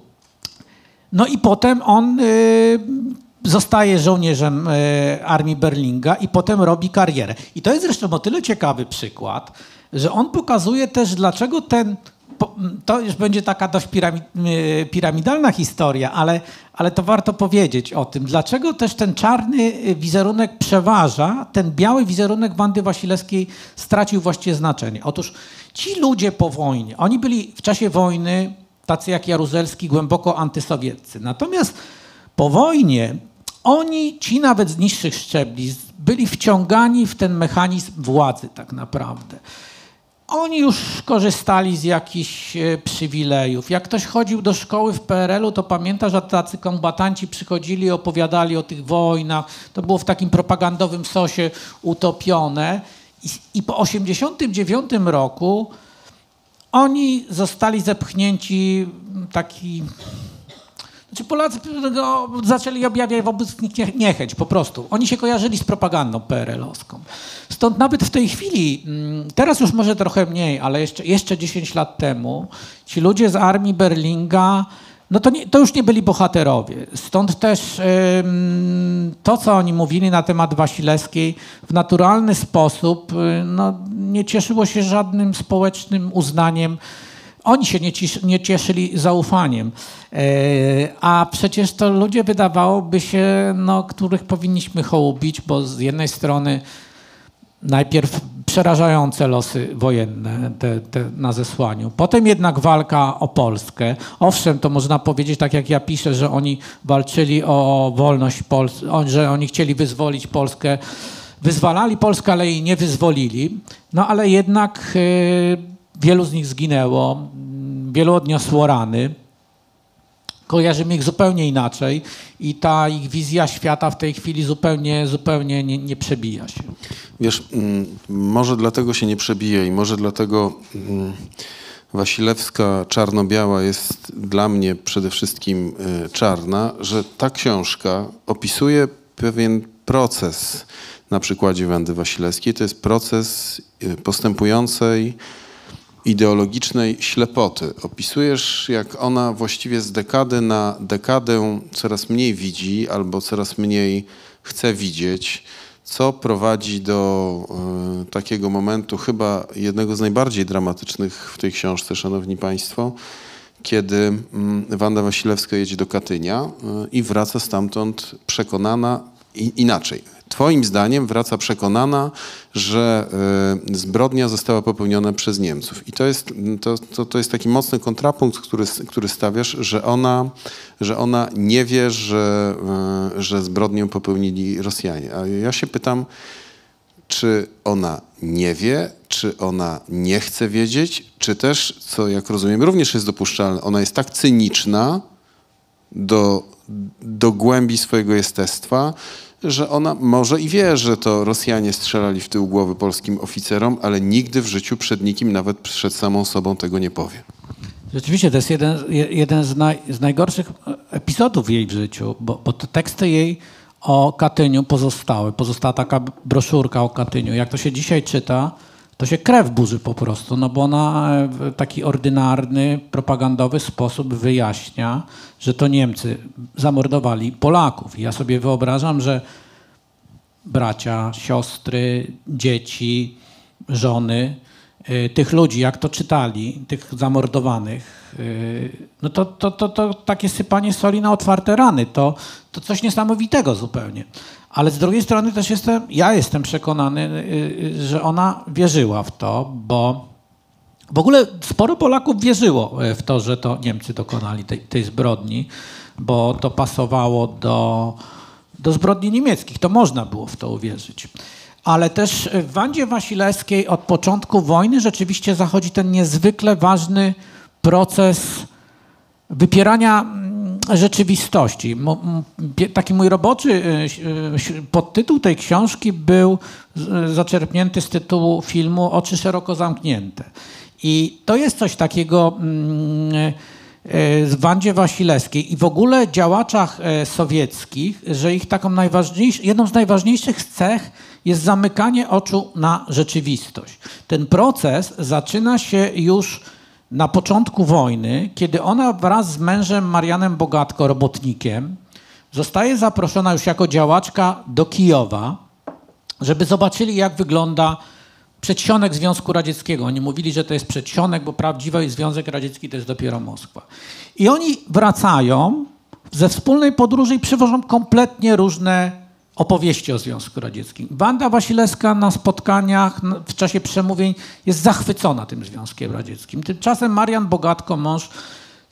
No i potem on y, zostaje żołnierzem y, armii Berlinga i potem robi karierę. I to jest zresztą o tyle ciekawy przykład, że on pokazuje też, dlaczego ten. To już będzie taka dość pirami, y, piramidalna historia, ale, ale to warto powiedzieć o tym, dlaczego też ten czarny y, wizerunek przeważa, ten biały wizerunek Wandy Wasilewskiej stracił właściwie znaczenie. Otóż ci ludzie po wojnie, oni byli w czasie wojny tacy jak Jaruzelski, głęboko antysowieccy. Natomiast po wojnie oni, ci nawet z niższych szczebli, byli wciągani w ten mechanizm władzy tak naprawdę. Oni już korzystali z jakichś e, przywilejów. Jak ktoś chodził do szkoły w PRL-u, to pamięta, że tacy kombatanci przychodzili i opowiadali o tych wojnach. To było w takim propagandowym sosie utopione. I, i po 1989 roku oni zostali zepchnięci taki. Znaczy Polacy zaczęli objawiać wobec nich nie- niechęć po prostu. Oni się kojarzyli z propagandą PRL-owską. Stąd nawet w tej chwili, mm, teraz już może trochę mniej, ale jeszcze, jeszcze 10 lat temu, ci ludzie z armii Berlinga, no to, nie, to już nie byli bohaterowie. Stąd też ym, to, co oni mówili na temat Wasilewskiej, w naturalny sposób y, no, nie cieszyło się żadnym społecznym uznaniem. Oni się nie, nie cieszyli zaufaniem. E, a przecież to ludzie wydawałoby się, no, których powinniśmy hołubić, bo z jednej strony najpierw przerażające losy wojenne te, te na zesłaniu. Potem jednak walka o Polskę. Owszem, to można powiedzieć, tak jak ja piszę, że oni walczyli o wolność Polski, że oni chcieli wyzwolić Polskę. Wyzwalali Polskę, ale jej nie wyzwolili. No ale jednak y, wielu z nich zginęło, mm, wielu odniosło rany. Kojarzymy ich zupełnie inaczej i ta ich wizja świata w tej chwili zupełnie, zupełnie nie, nie przebija się. Wiesz, mm, może dlatego się nie przebije i może dlatego mm, Wasilewska czarno-biała jest dla mnie przede wszystkim y, czarna, że ta książka opisuje pewien proces na przykładzie Wandy Wasilewskiej. To jest proces y, postępującej ideologicznej ślepoty. Opisujesz, jak ona właściwie z dekady na dekadę coraz mniej widzi albo coraz mniej chce widzieć, co prowadzi do e, takiego momentu, chyba jednego z najbardziej dramatycznych w tej książce, szanowni państwo, kiedy mm, Wanda Wasilewska jedzie do Katynia e, i wraca stamtąd przekonana i, inaczej. Twoim zdaniem wraca przekonana, że e, zbrodnia została popełniona przez Niemców. I to jest, to, to, to jest taki mocny kontrapunkt, który, który stawiasz, że ona, że ona nie wie, że, e, że zbrodnię popełnili Rosjanie. A ja się pytam, czy ona nie wie, czy ona nie chce wiedzieć, czy też, co jak rozumiem również jest dopuszczalne, ona jest tak cyniczna do, do głębi swojego jestestwa, że ona może i wie, że to Rosjanie strzelali w tył głowy polskim oficerom, ale nigdy w życiu przed nikim, nawet przed samą sobą tego nie powie. Rzeczywiście to jest jeden, je- jeden z, naj, z najgorszych epizodów jej w życiu, bo, bo te teksty jej o Katyniu pozostały. Pozostała taka broszurka o Katyniu. Jak to się dzisiaj czyta, to się krew burzy po prostu, no bo ona w taki ordynarny, propagandowy sposób wyjaśnia, że to Niemcy zamordowali Polaków. I ja sobie wyobrażam, że bracia, siostry, dzieci, żony, y, tych ludzi, jak to czytali, tych zamordowanych, y, no to, to, to, to takie sypanie soli na otwarte rany, to, to coś niesamowitego zupełnie. Ale z drugiej strony też jestem, ja jestem przekonany, y, że ona wierzyła w to, bo w ogóle sporo Polaków wierzyło e, w to, że to Niemcy dokonali tej, tej zbrodni, bo to pasowało do, do zbrodni niemieckich. To można było w to uwierzyć. Ale też w Wandzie Wasilewskiej od początku wojny rzeczywiście zachodzi ten niezwykle ważny proces wypierania mm, rzeczywistości. Taki mój roboczy y, podtytuł tej książki był zaczerpnięty z tytułu filmu Oczy szeroko zamknięte. I to jest coś takiego mm, y, w Wandzie Wasilewskiej i w ogóle działaczach e, sowieckich, że ich taką najważniejszą, jedną z najważniejszych cech jest zamykanie oczu na rzeczywistość. Ten proces zaczyna się już na początku wojny, kiedy ona wraz z mężem Marianem Bogatko, robotnikiem, zostaje zaproszona już jako działaczka do Kijowa, żeby zobaczyli, jak wygląda przedsionek Związku Radzieckiego. Oni mówili, że to jest przedsionek, bo prawdziwy Związek Radziecki to jest dopiero Moskwa. I oni wracają ze wspólnej podróży i przywożą kompletnie różne opowieści o Związku Radzieckim. Wanda Wasilewska na spotkaniach, w czasie przemówień jest zachwycona tym Związkiem Radzieckim. Tymczasem Marian Bogatko, mąż,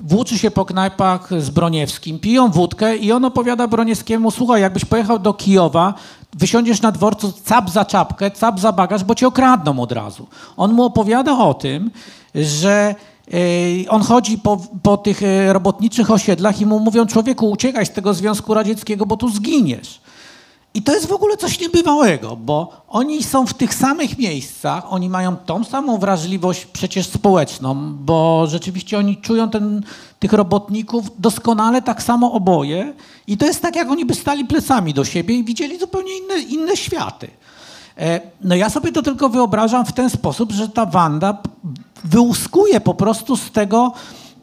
włóczy się po knajpach z Broniewskim, piją wódkę i on opowiada Broniewskiemu, słuchaj, jakbyś pojechał do Kijowa, wysiądziesz na dworcu, cap za czapkę, cap za bagaż, bo cię okradną od razu. On mu opowiada o tym, że e, on chodzi po, po tych e, robotniczych osiedlach i mu mówią, człowieku, uciekaj z tego Związku Radzieckiego, bo tu zginiesz. I to jest w ogóle coś niebywałego, bo oni są w tych samych miejscach, oni mają tą samą wrażliwość przecież społeczną, bo rzeczywiście oni czują ten, tych robotników doskonale tak samo oboje i to jest tak, jak oni by stali plecami do siebie i widzieli zupełnie inne, inne światy. E, No ja sobie to tylko wyobrażam w ten sposób, że ta Wanda wyłuskuje po prostu z tego,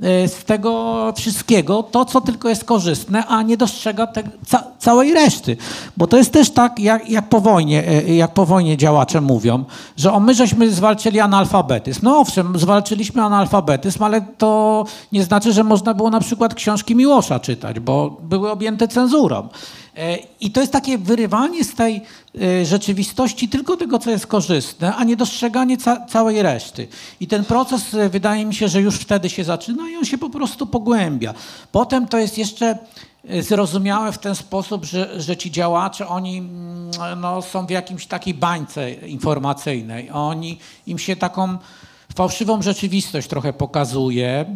z tego wszystkiego to, co tylko jest korzystne, a nie dostrzega te, ca, całej reszty. Bo to jest też tak, jak, jak, po wojnie, e, jak po wojnie działacze mówią, że o my żeśmy zwalczyli analfabetyzm. No owszem, zwalczyliśmy analfabetyzm, ale to nie znaczy, że można było na przykład książki Miłosza czytać, bo były objęte cenzurą. E, I to jest takie wyrywanie z tej e, rzeczywistości tylko tego, co jest korzystne, a nie dostrzeganie ca całej reszty. I ten proces e, wydaje mi się, że już wtedy się zaczyna i on się po prostu pogłębia. Potem to jest jeszcze zrozumiałe w ten sposób, że, że ci działacze, oni mm, no, są w jakimś takiej bańce informacyjnej. Oni, im się taką fałszywą rzeczywistość trochę pokazuje.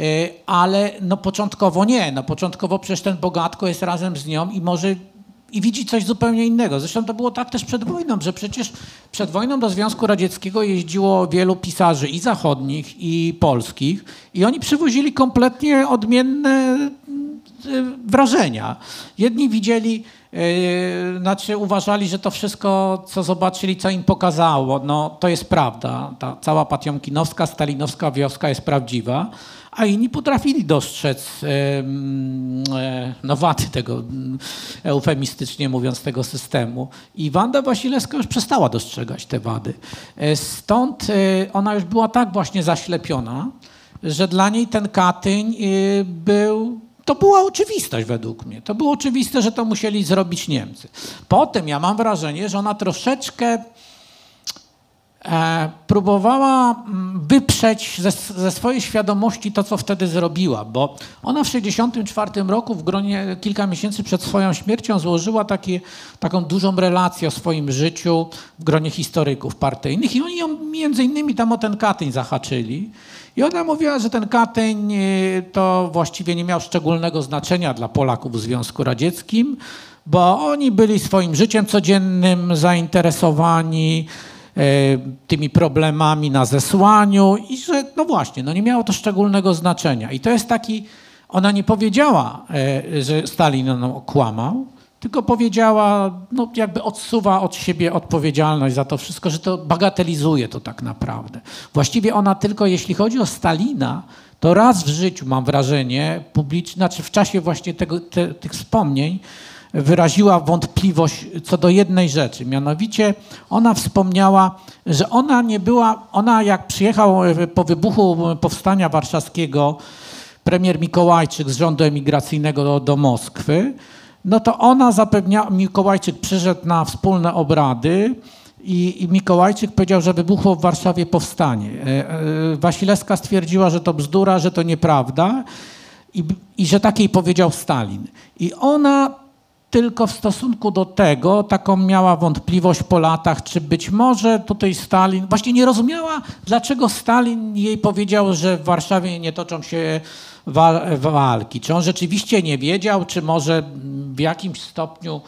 Y, Ale no początkowo nie. No początkowo przecież ten bogatko jest razem z nią i może i widzi coś zupełnie innego. Zresztą to było tak też przed wojną, że przecież przed wojną do Związku Radzieckiego jeździło wielu pisarzy i zachodnich, i polskich i oni przywozili kompletnie odmienne y, wrażenia. Jedni widzieli, yy, znaczy uważali, że to wszystko, co zobaczyli, co im pokazało, no to jest prawda. Ta cała patiomkinowska, stalinowska wioska jest prawdziwa, a inni potrafili dostrzec e, no wady tego, eufemistycznie mówiąc, tego systemu. I Wanda Wasilewska już przestała dostrzegać te wady. E, Stąd e, ona już była tak właśnie zaślepiona, że dla niej ten Katyń był to była oczywistość według mnie. To było oczywiste, że to musieli zrobić Niemcy. Potem ja mam wrażenie, że ona troszeczkę próbowała mm, wyprzeć ze, ze swojej świadomości to, co wtedy zrobiła, bo ona w 1964 roku, w gronie kilka miesięcy przed swoją śmiercią, złożyła takie, taką dużą relację o swoim życiu w gronie historyków partyjnych i oni ją między innymi tam o ten Katyń zahaczyli. I ona mówiła, że ten Katyń y, to właściwie nie miał szczególnego znaczenia dla Polaków w Związku Radzieckim, bo oni byli swoim życiem codziennym zainteresowani e, tymi problemami na zesłaniu i że no właśnie, no nie miało to szczególnego znaczenia. I to jest taki, ona nie powiedziała, e, że Stalin ją okłamał, tylko powiedziała, no jakby odsuwa od siebie odpowiedzialność za to wszystko, że to bagatelizuje to tak naprawdę. Właściwie ona tylko, jeśli chodzi o Stalina, to raz w życiu mam wrażenie, publicznie, znaczy w czasie właśnie tego, te, tych wspomnień, wyraziła wątpliwość co do jednej rzeczy. Mianowicie ona wspomniała, że ona nie była, ona jak przyjechał e, po wybuchu powstania warszawskiego premier Mikołajczyk z rządu emigracyjnego do, do Moskwy, no to ona zapewniała, Mikołajczyk przyszedł na wspólne obrady i, i Mikołajczyk powiedział, że wybuchło w Warszawie powstanie. E, e, Wasilewska stwierdziła, że to bzdura, że to nieprawda i, i że tak jej powiedział Stalin. I ona tylko w stosunku do tego taką miała wątpliwość po latach, czy być może tutaj Stalin, właśnie nie rozumiała, dlaczego Stalin jej powiedział, że w Warszawie nie toczą się wa- walki. Czy on rzeczywiście nie wiedział, czy może w jakimś stopniu,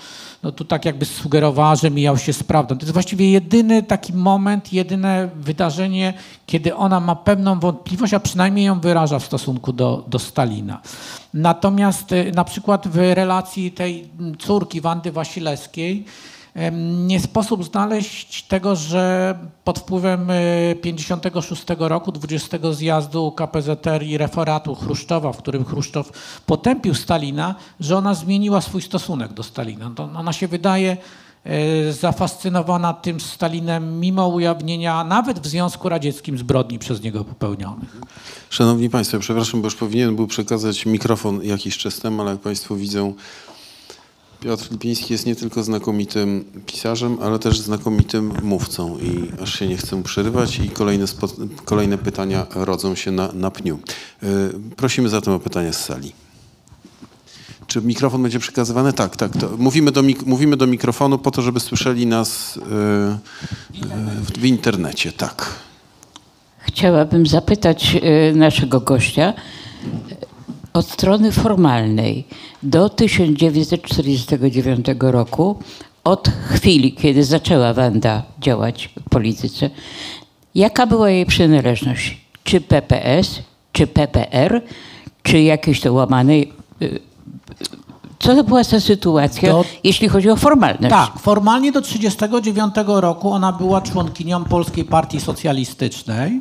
no tu tak jakby sugerowała, że mijał się z prawdą. To jest właściwie jedyny taki moment, jedyne wydarzenie, kiedy ona ma pewną wątpliwość, a przynajmniej ją wyraża w stosunku do, do Stalina. Natomiast y, na przykład w relacji tej córki Wandy Wasilewskiej nie sposób znaleźć tego, że pod wpływem y, 56 roku, 20 zjazdu KPZR i referatu Chruszczowa, w którym Chruszczow potępił Stalina, że ona zmieniła swój stosunek do Stalina. To ona się wydaje y, zafascynowana tym Stalinem, mimo ujawnienia nawet w Związku Radzieckim zbrodni przez niego popełnionych. Szanowni Państwo, przepraszam, bo już powinienem był przekazać mikrofon jakiś czas temu, ale jak Państwo widzą, Piotr Lipiński jest nie tylko znakomitym pisarzem, ale też znakomitym mówcą i aż się nie chcę przerywać i kolejne, kolejne pytania rodzą się na, na pniu. Yy, prosimy zatem o pytania z sali. Czy mikrofon będzie przekazywany? Tak, tak. Mówimy, do mówimy do mikrofonu po to, żeby słyszeli nas yy, yy, w, internecie. Tak. Chciałabym zapytać e, naszego gościa e, od strony formalnej do 1949 roku, od chwili, kiedy zaczęła Wanda działać w polityce, jaka była jej przynależność? Czy PPS, czy PPR, czy jakieś to łamane? e, Co to była za sytuacja, Do- jeśli chodzi o formalność? Tak, formalnie do 1939 roku ona była członkinią Polskiej Partii Socjalistycznej.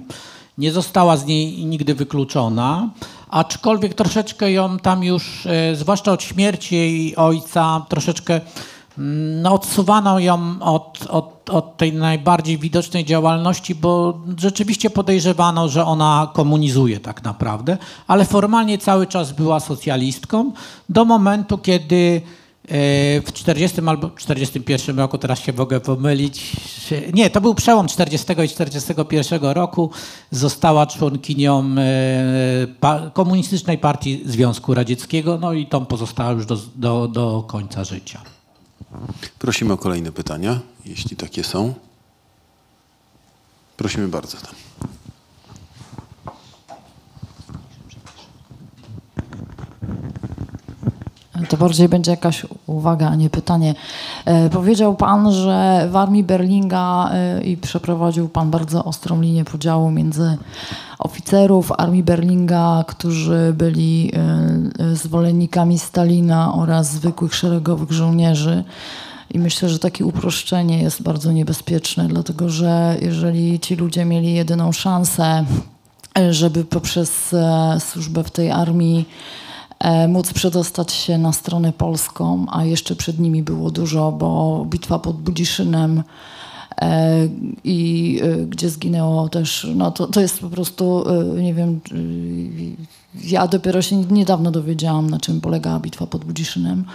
Nie została z niej nigdy wykluczona, aczkolwiek troszeczkę ją tam już, e, zwłaszcza od śmierci jej ojca, troszeczkę mm, no, odsuwano ją od, od, od tej najbardziej widocznej działalności, bo rzeczywiście podejrzewano, że ona komunizuje tak naprawdę, ale formalnie cały czas była socjalistką do momentu, kiedy W 40 albo 41 roku, teraz się mogę pomylić. Nie, to był przełom 40 i 41 roku. Została członkinią e, Komunistycznej Partii Związku Radzieckiego, no i tą pozostała już do, do, do końca życia. Prosimy o kolejne pytania, jeśli takie są. Prosimy bardzo. To bardziej będzie jakaś uwaga, a nie pytanie. E, powiedział Pan, że w armii Berlinga e, i przeprowadził Pan bardzo ostrą linię podziału między oficerów armii Berlinga, którzy byli e, zwolennikami Stalina oraz zwykłych szeregowych żołnierzy. I myślę, że takie uproszczenie jest bardzo niebezpieczne, dlatego że jeżeli ci ludzie mieli jedyną szansę, żeby poprzez służbę w tej armii móc przedostać się na stronę polską, a jeszcze przed nimi było dużo, bo bitwa pod Budziszynem e, i e, gdzie zginęło też, no to, to jest po prostu, e, nie wiem, e, ja dopiero się niedawno dowiedziałam, na czym polegała bitwa pod Budziszynem.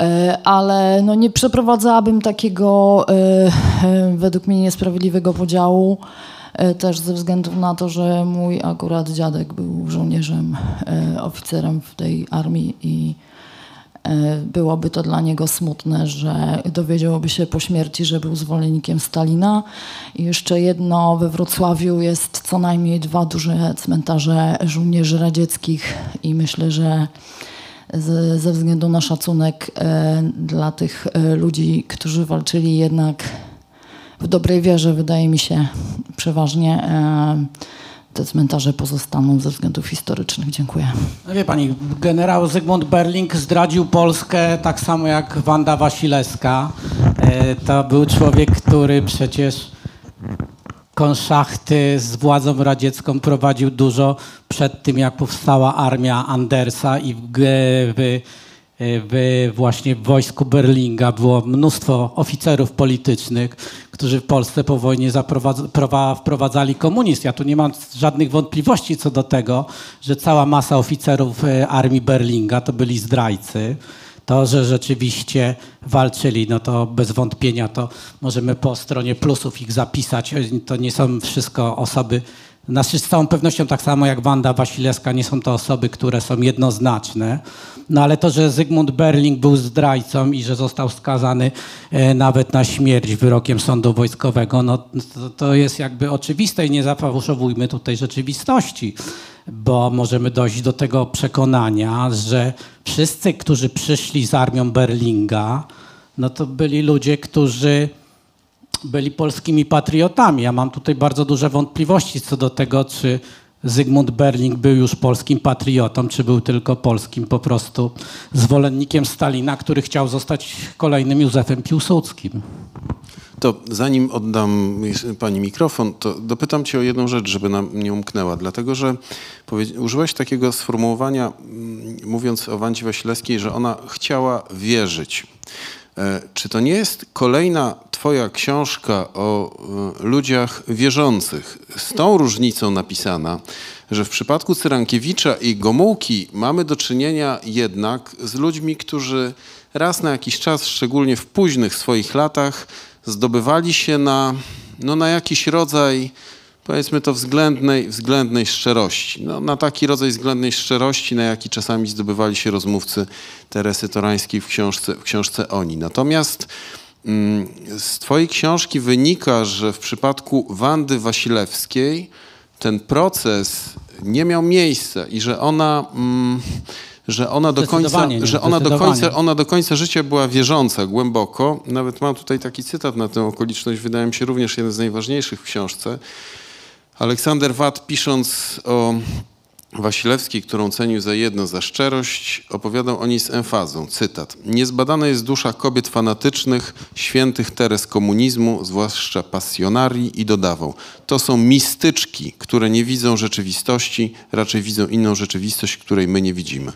E, Ale no nie przeprowadzałabym takiego e, e, według mnie niesprawiedliwego podziału e, też ze względu na to, że mój akurat dziadek był żołnierzem, e, oficerem w tej armii i e, byłoby to dla niego smutne, że dowiedziałoby się po śmierci, że był zwolennikiem Stalina. I jeszcze jedno, we Wrocławiu jest co najmniej dwa duże cmentarze żołnierzy radzieckich i myślę, że ze, względu na szacunek e, dla tych e, ludzi, którzy walczyli jednak w dobrej wierze, wydaje mi się, przeważnie e, te cmentarze pozostaną ze względów historycznych. Dziękuję. No wie pani, generał Zygmunt Berling zdradził Polskę tak samo jak Wanda Wasilewska. E, To był człowiek, który przecież konszachty z władzą radziecką prowadził dużo przed tym, jak powstała armia Andersa i w, w w, właśnie w wojsku Berlinga było mnóstwo oficerów politycznych, którzy w Polsce po wojnie wprowadzali komunizm. Ja tu nie mam żadnych wątpliwości co do tego, że cała masa oficerów e, armii Berlinga to byli zdrajcy. To, że rzeczywiście walczyli, no to bez wątpienia to możemy po stronie plusów ich zapisać. To nie są wszystko osoby, znaczy z całą pewnością tak samo jak Wanda Wasilewska, nie są to osoby, które są jednoznaczne. No ale to, że Zygmunt Berling był zdrajcą i że został skazany e, nawet na śmierć wyrokiem sądu wojskowego, no to, to jest jakby oczywiste i nie zafałszowujmy tutaj rzeczywistości bo możemy dojść do tego przekonania, że wszyscy, którzy przyszli z armią Berlinga, no to byli ludzie, którzy byli polskimi patriotami. Ja mam tutaj bardzo duże wątpliwości co do tego, czy Zygmunt Berling był już polskim patriotą, czy był tylko polskim po prostu zwolennikiem Stalina, który chciał zostać kolejnym Józefem Piłsudskim. To zanim oddam pani mikrofon, to dopytam cię o jedną rzecz, żeby nam nie umknęła. Dlatego, że użyłaś takiego sformułowania, mm, mówiąc o Wandzie Wasilewskiej, że ona chciała wierzyć. E, Czy to nie jest kolejna twoja książka o e, ludziach wierzących, z tą różnicą napisana, że w przypadku Cyrankiewicza i Gomułki mamy do czynienia jednak z ludźmi, którzy raz na jakiś czas, szczególnie w późnych swoich latach, zdobywali się na, no, na jakiś rodzaj, powiedzmy to, względnej, względnej szczerości. No, na taki rodzaj względnej szczerości, na jaki czasami zdobywali się rozmówcy Teresy Torańskiej w książce, w książce Oni. Natomiast mm, z twojej książki wynika, że w przypadku Wandy Wasilewskiej ten proces nie miał miejsca i że ona... Mm, że ona do końca, nie, że ona do końca, ona do końca życia była wierząca głęboko. Nawet mam tutaj taki cytat na tę okoliczność, wydaje mi się również jeden z najważniejszych w książce. Aleksander Watt, pisząc o Wasilewskiej, którą cenił za jedno, za szczerość, opowiadał o niej z emfazą. Cytat. Niezbadana jest dusza kobiet fanatycznych, świętych teres komunizmu, zwłaszcza pasjonarii i dodawał. To są mistyczki, które nie widzą rzeczywistości, raczej widzą inną rzeczywistość, której my nie widzimy.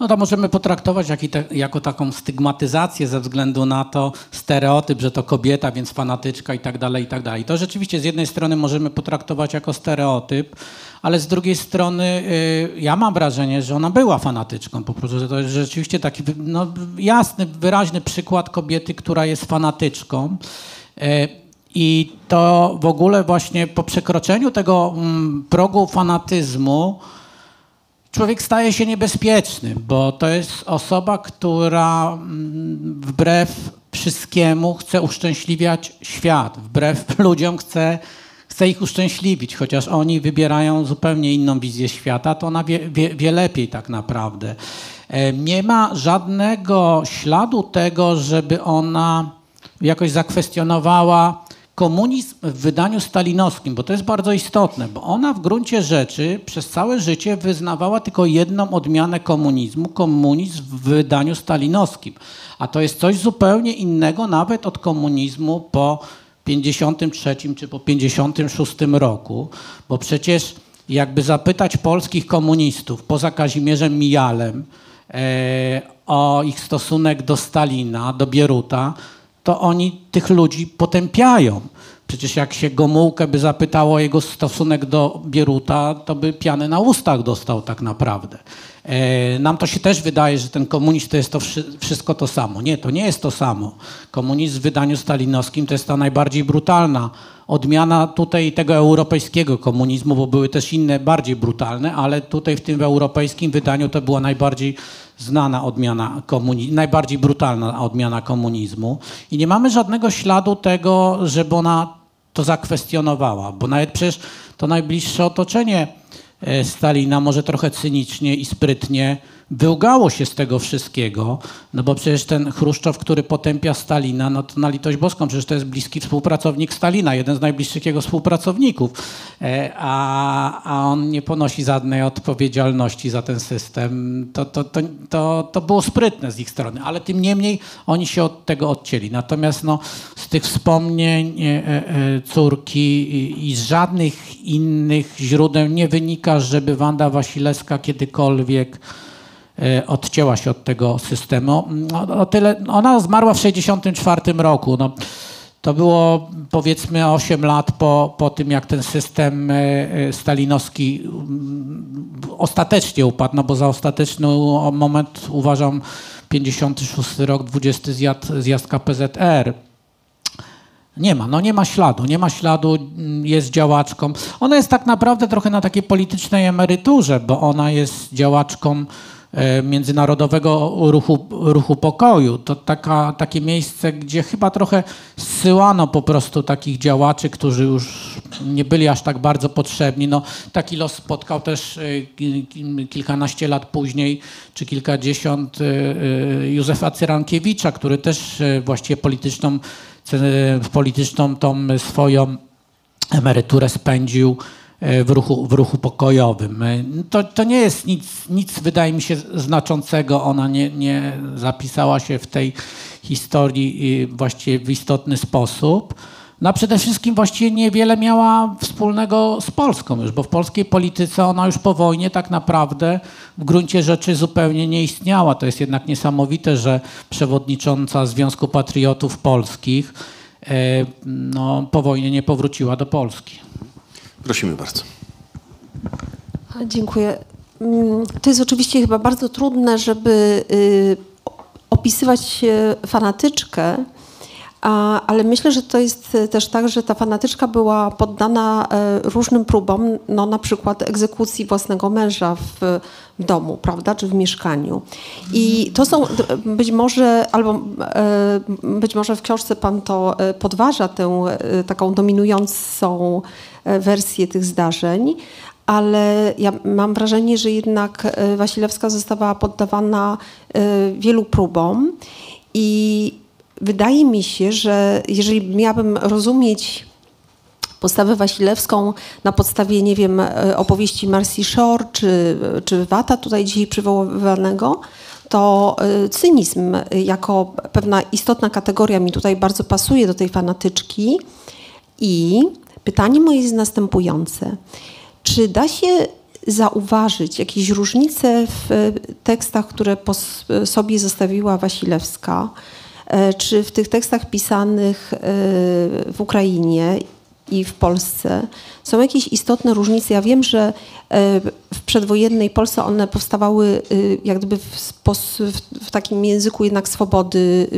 No to możemy potraktować jako taką stygmatyzację ze względu na to stereotyp, że to kobieta, więc fanatyczka i tak dalej, i tak dalej. To rzeczywiście z jednej strony możemy potraktować jako stereotyp, ale z drugiej strony y, ja mam wrażenie, że ona była fanatyczką po prostu, że to jest rzeczywiście taki no, jasny, wyraźny przykład kobiety, która jest fanatyczką. Y, I to w ogóle właśnie po przekroczeniu tego mm, progu fanatyzmu człowiek staje się niebezpieczny, bo to jest osoba, która mm, wbrew wszystkiemu chce uszczęśliwiać świat, wbrew ludziom chce, chce ich uszczęśliwić, chociaż oni wybierają zupełnie inną wizję świata, to ona wie, wie, wie lepiej tak naprawdę. E, Nie ma żadnego śladu tego, żeby ona jakoś zakwestionowała komunizm w wydaniu stalinowskim, bo to jest bardzo istotne, bo ona w gruncie rzeczy przez całe życie wyznawała tylko jedną odmianę komunizmu, komunizm w wydaniu stalinowskim. A to jest coś zupełnie innego nawet od komunizmu po 53 czy po 56 roku, bo przecież jakby zapytać polskich komunistów poza Kazimierzem Mijalem e, o ich stosunek do Stalina, do Bieruta, to oni tych ludzi potępiają. Przecież jak się Gomułkę by zapytało o jego stosunek do Bieruta, to by piany na ustach dostał tak naprawdę. E, nam to się też wydaje, że ten komunizm to jest to wszy- wszystko to samo. Nie, to nie jest to samo. Komunizm w wydaniu stalinowskim to jest ta najbardziej brutalna odmiana tutaj tego europejskiego komunizmu, bo były też inne, bardziej brutalne, ale tutaj w tym europejskim wydaniu to była najbardziej znana odmiana komunizmu, najbardziej brutalna odmiana komunizmu. I nie mamy żadnego śladu tego, żeby ona to zakwestionowała, bo nawet przecież to najbliższe otoczenie Stalina może trochę cynicznie i sprytnie wyłgało się z tego wszystkiego, no bo przecież ten Chruszczow, który potępia Stalina, no to na litość boską, przecież to jest bliski współpracownik Stalina, jeden z najbliższych jego współpracowników, E, a, a on nie ponosi żadnej odpowiedzialności za ten system. To, to, to, to, to było sprytne z ich strony, ale tym niemniej oni się od tego odcięli. Natomiast no, z tych wspomnień e, e, córki i, z żadnych innych źródeł nie wynika, żeby Wanda Wasilewska kiedykolwiek odcięła się od tego systemu. O, o tyle, ona zmarła w 1964 roku. No, to było powiedzmy 8 lat po, po tym, jak ten system e, e, stalinowski mm, ostatecznie upadł, no bo za ostateczny moment uważam 56 rok, 20 zjazd, zjazd KPZR. Nie ma, no nie ma śladu, nie ma śladu, mm, jest działaczką. Ona jest tak naprawdę trochę na takiej politycznej emeryturze, bo ona jest działaczką e, Międzynarodowego Ruchu, Ruchu Pokoju. To taka, takie miejsce, gdzie chyba trochę zsyłano po prostu takich działaczy, którzy już nie byli aż tak bardzo potrzebni. No, taki los spotkał też e, ki- ki- kilkanaście lat później, czy kilkadziesiąt e, e, Józefa Cyrankiewicza, który też e, właściwie polityczną polityczną tą swoją emeryturę spędził e, w ruchu, w ruchu pokojowym. E, To, to nie jest nic, nic, wydaje mi się, znaczącego. Ona nie, nie zapisała się w tej historii e, właściwie w istotny sposób. No a przede wszystkim właściwie niewiele miała wspólnego z Polską już, bo w polskiej polityce ona już po wojnie tak naprawdę w gruncie rzeczy zupełnie nie istniała. To jest jednak niesamowite, że przewodnicząca Związku Patriotów Polskich e, no, po wojnie nie powróciła do Polski. Prosimy bardzo. Dziękuję. Mm, To jest oczywiście chyba bardzo trudne, żeby y, opisywać y, fanatyczkę, ale myślę, że to jest y, też tak, że ta fanatyczka była poddana y, różnym próbom, no na przykład egzekucji własnego męża w, domu, prawda, czy w mieszkaniu. I to są być może, albo y, być może w książce pan to podważa tę taką dominującą wersję tych zdarzeń, ale ja mam wrażenie, że jednak e, Wasilewska została poddawana e, wielu próbom i wydaje mi się, że jeżeli miałabym rozumieć postawę Wasilewską na podstawie, nie wiem, e, opowieści Marcy Shore czy, czy Wata tutaj dzisiaj przywoływanego, to e, cynizm jako pewna istotna kategoria mi tutaj bardzo pasuje do tej fanatyczki. I pytanie moje jest następujące. Czy da się zauważyć jakieś różnice w e, tekstach, które po sobie zostawiła Wasilewska? E, Czy w tych tekstach pisanych e, w Ukrainie i w Polsce są jakieś istotne różnice? Ja wiem, że e, w przedwojennej Polsce one powstawały jak gdyby w, w, takim języku jednak swobody,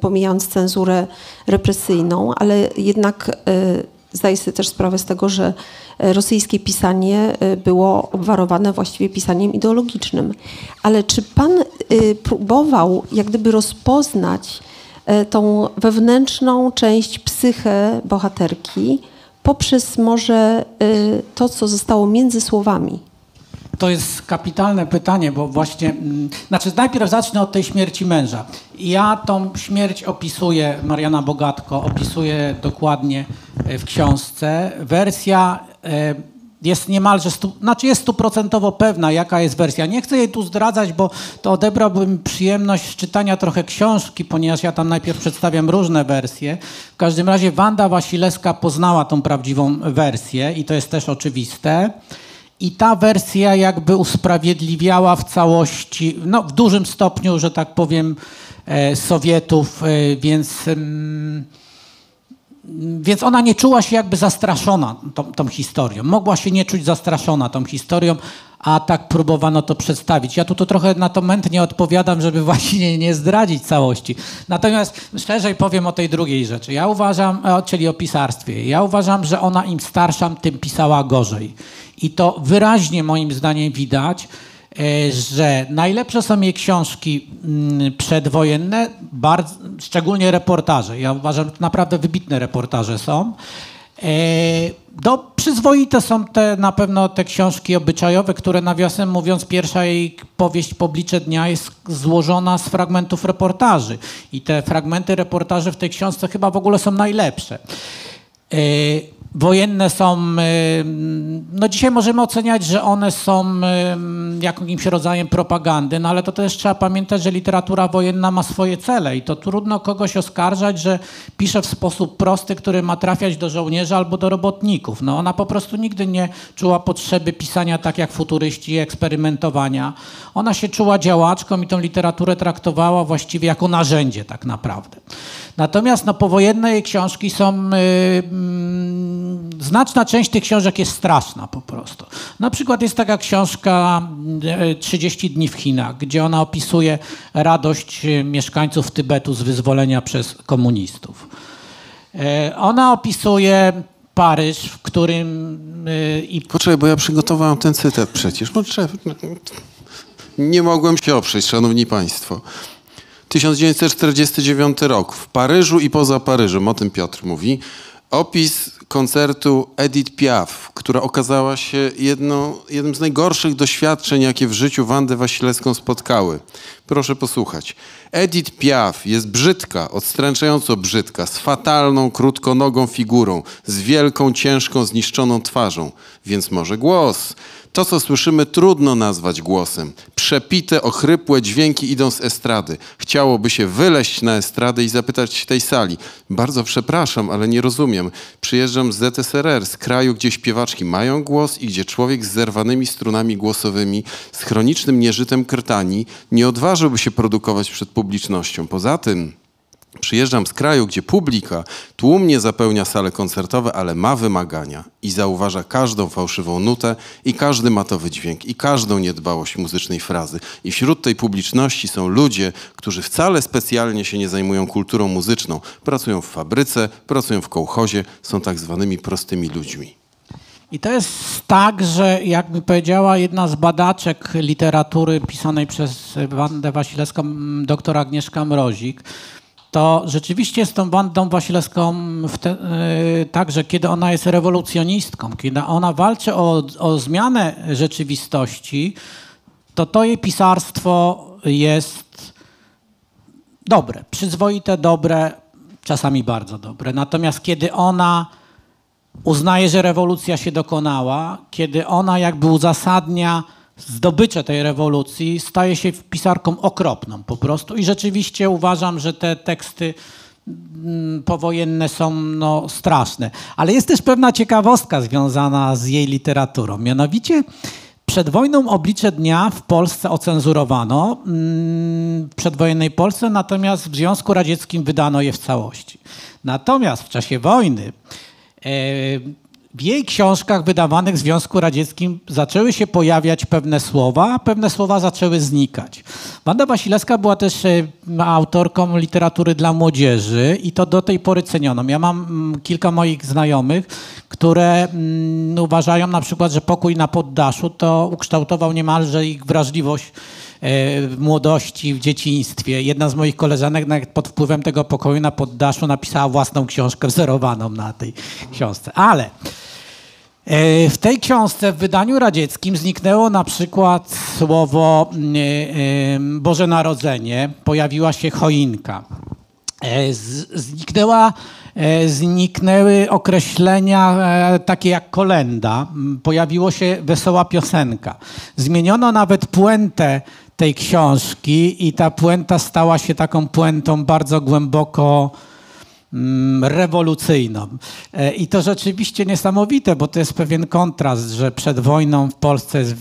pomijając cenzurę represyjną, ale jednak zdaję sobie też sprawę z tego, że rosyjskie pisanie było obwarowane właściwie pisaniem ideologicznym. Ale czy pan próbował jak gdyby rozpoznać e, tą wewnętrzną część psychę bohaterki poprzez może e, to, co zostało między słowami? To jest kapitalne pytanie, bo właśnie, mm, znaczy najpierw zacznę od tej śmierci męża. Ja tą śmierć opisuję, Mariana Bogatko opisuje dokładnie e, w książce. Wersja e, jest niemalże, stu, znaczy jest stuprocentowo pewna, jaka jest wersja. Nie chcę jej tu zdradzać, bo to odebrałbym przyjemność czytania trochę książki, ponieważ ja tam najpierw przedstawiam różne wersje. W każdym razie Wanda Wasilewska poznała tą prawdziwą wersję i to jest też oczywiste. I ta wersja jakby usprawiedliwiała w całości, no w dużym stopniu, że tak powiem, e, Sowietów, e, więc, mm, więc ona nie czuła się jakby zastraszona tą, tą historią. Mogła się nie czuć zastraszona tą historią, a tak próbowano to przedstawić. Ja tu to trochę na to mętnie odpowiadam, żeby właśnie nie zdradzić całości. Natomiast szerzej powiem o tej drugiej rzeczy. Ja uważam, e, czyli o pisarstwie. Ja uważam, że ona im starsza, tym pisała gorzej. I to wyraźnie moim zdaniem widać, że najlepsze są jej książki mm, przedwojenne, bardzo, szczególnie reportaże. Ja uważam, że naprawdę wybitne reportaże są. E, Do, przyzwoite są te na pewno te książki obyczajowe, które nawiasem mówiąc, pierwsza jej powieść Poblicze Dnia jest złożona z fragmentów reportaży. I te fragmenty reportaży w tej książce chyba w ogóle są najlepsze. E, wojenne są, y, no dzisiaj możemy oceniać, że one są y, jakimś rodzajem propagandy, no ale to też trzeba pamiętać, że literatura wojenna ma swoje cele i to trudno kogoś oskarżać, że pisze w sposób prosty, który ma trafiać do żołnierzy albo do robotników. No ona po prostu nigdy nie czuła potrzeby pisania tak jak futuryści, eksperymentowania. Ona się czuła działaczką i tą literaturę traktowała właściwie jako narzędzie tak naprawdę. Natomiast no, powojenne jej książki są... y, mm, znaczna część tych książek jest straszna po prostu. Na przykład jest taka książka y, 30 dni w Chinach, gdzie ona opisuje radość y, mieszkańców Tybetu z wyzwolenia przez komunistów. Y, Ona opisuje Paryż, w którym i Poczekaj, bo ja przygotowałem ten cytat przecież. No, nie mogłem się oprzeć, szanowni państwo. 1949 rok. W Paryżu i poza Paryżem, o tym Piotr mówi. Opis koncertu Edith Piaf, która okazała się jedną, jednym z najgorszych doświadczeń, jakie w życiu Wandę Wasilewską spotkały. Proszę posłuchać. Edith Piaf jest brzydka, odstręczająco brzydka, z fatalną, krótkonogą figurą, z wielką, ciężką, zniszczoną twarzą. Więc może głos. To, co słyszymy, trudno nazwać głosem. Przepite, ochrypłe dźwięki idą z estrady. Chciałoby się wyleźć na estradę i zapytać tej sali. Bardzo przepraszam, ale nie rozumiem. Przyjeżdżam z ZSRR, z kraju, gdzie śpiewaczki mają głos i gdzie człowiek z zerwanymi strunami głosowymi, z chronicznym nieżytem krtani nie odważyłby się produkować przed publicznością. Poza tym... Przyjeżdżam z kraju, gdzie publika tłumnie zapełnia sale koncertowe, ale ma wymagania i zauważa każdą fałszywą nutę i każdy matowy dźwięk i każdą niedbałość muzycznej frazy. I wśród tej publiczności są ludzie, którzy wcale specjalnie się nie zajmują kulturą muzyczną. Pracują w fabryce, pracują w kołchozie, są tak zwanymi prostymi ludźmi. I to jest tak, że jakby powiedziała jedna z badaczek literatury pisanej przez Wandę Wasilewską, doktor Agnieszka Mrozik, to rzeczywiście z tą Wandą Wasilewską te, y, tak, że kiedy ona jest rewolucjonistką, kiedy ona walczy o, o zmianę rzeczywistości, to to jej pisarstwo jest dobre, przyzwoite, dobre, czasami bardzo dobre. Natomiast kiedy ona uznaje, że rewolucja się dokonała, kiedy ona jakby uzasadnia zdobycze tej rewolucji, staje się pisarką okropną po prostu. I rzeczywiście uważam, że te teksty mm, powojenne są no, straszne. Ale jest też pewna ciekawostka związana z jej literaturą. Mianowicie przed wojną Oblicze Dnia w Polsce ocenzurowano, mm, w przedwojennej Polsce, natomiast w Związku Radzieckim wydano je w całości. Natomiast w czasie wojny e, w jej książkach wydawanych w Związku Radzieckim zaczęły się pojawiać pewne słowa, a pewne słowa zaczęły znikać. Wanda Wasilewska była też e, autorką literatury dla młodzieży i to do tej pory ceniono. Ja mam mm, kilka moich znajomych, które mm, uważają na przykład, że pokój na poddaszu to ukształtował niemalże ich wrażliwość w młodości, w dzieciństwie. Jedna z moich koleżanek pod wpływem tego pokoju na poddaszu napisała własną książkę wzorowaną na tej książce. Ale e, w tej książce w wydaniu radzieckim zniknęło na przykład słowo e, Boże Narodzenie, pojawiła się choinka. E, Zniknęła, e, zniknęły określenia e, takie jak kolenda, pojawiło się wesoła piosenka. Zmieniono nawet puentę tej książki i ta puenta stała się taką puentą bardzo głęboko mm, rewolucyjną. E, I to rzeczywiście niesamowite, bo to jest pewien kontrast, że przed wojną w Polsce jest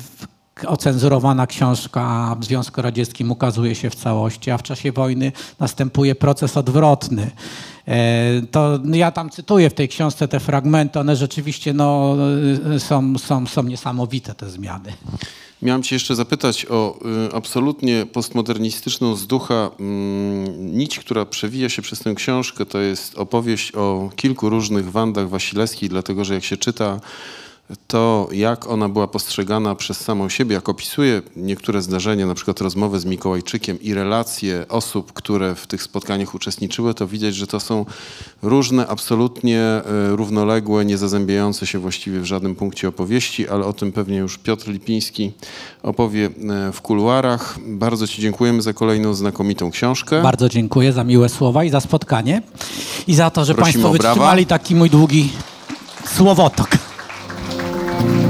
ocenzurowana książka, a w Związku Radzieckim ukazuje się w całości, a w czasie wojny następuje proces odwrotny. E, To ja tam cytuję w tej książce te fragmenty, one rzeczywiście no, y, są, są, są niesamowite te zmiany. Miałem cię jeszcze zapytać o y, absolutnie postmodernistyczną z ducha mm, nić, która przewija się przez tę książkę. To jest opowieść o kilku różnych Wandach Wasilewskich, dlatego że jak się czyta to, jak ona była postrzegana przez samą siebie, jak opisuje niektóre zdarzenia, na przykład rozmowę z Mikołajczykiem i relacje osób, które w tych spotkaniach uczestniczyły, to widać, że to są różne, absolutnie e, równoległe, nie zazębiające się właściwie w żadnym punkcie opowieści, ale o tym pewnie już Piotr Lipiński opowie e, w kuluarach. Bardzo Ci dziękujemy za kolejną znakomitą książkę. Bardzo dziękuję za miłe słowa i za spotkanie i za to, że Prosimy Państwo wytrzymali taki mój długi Słowotok. Bye.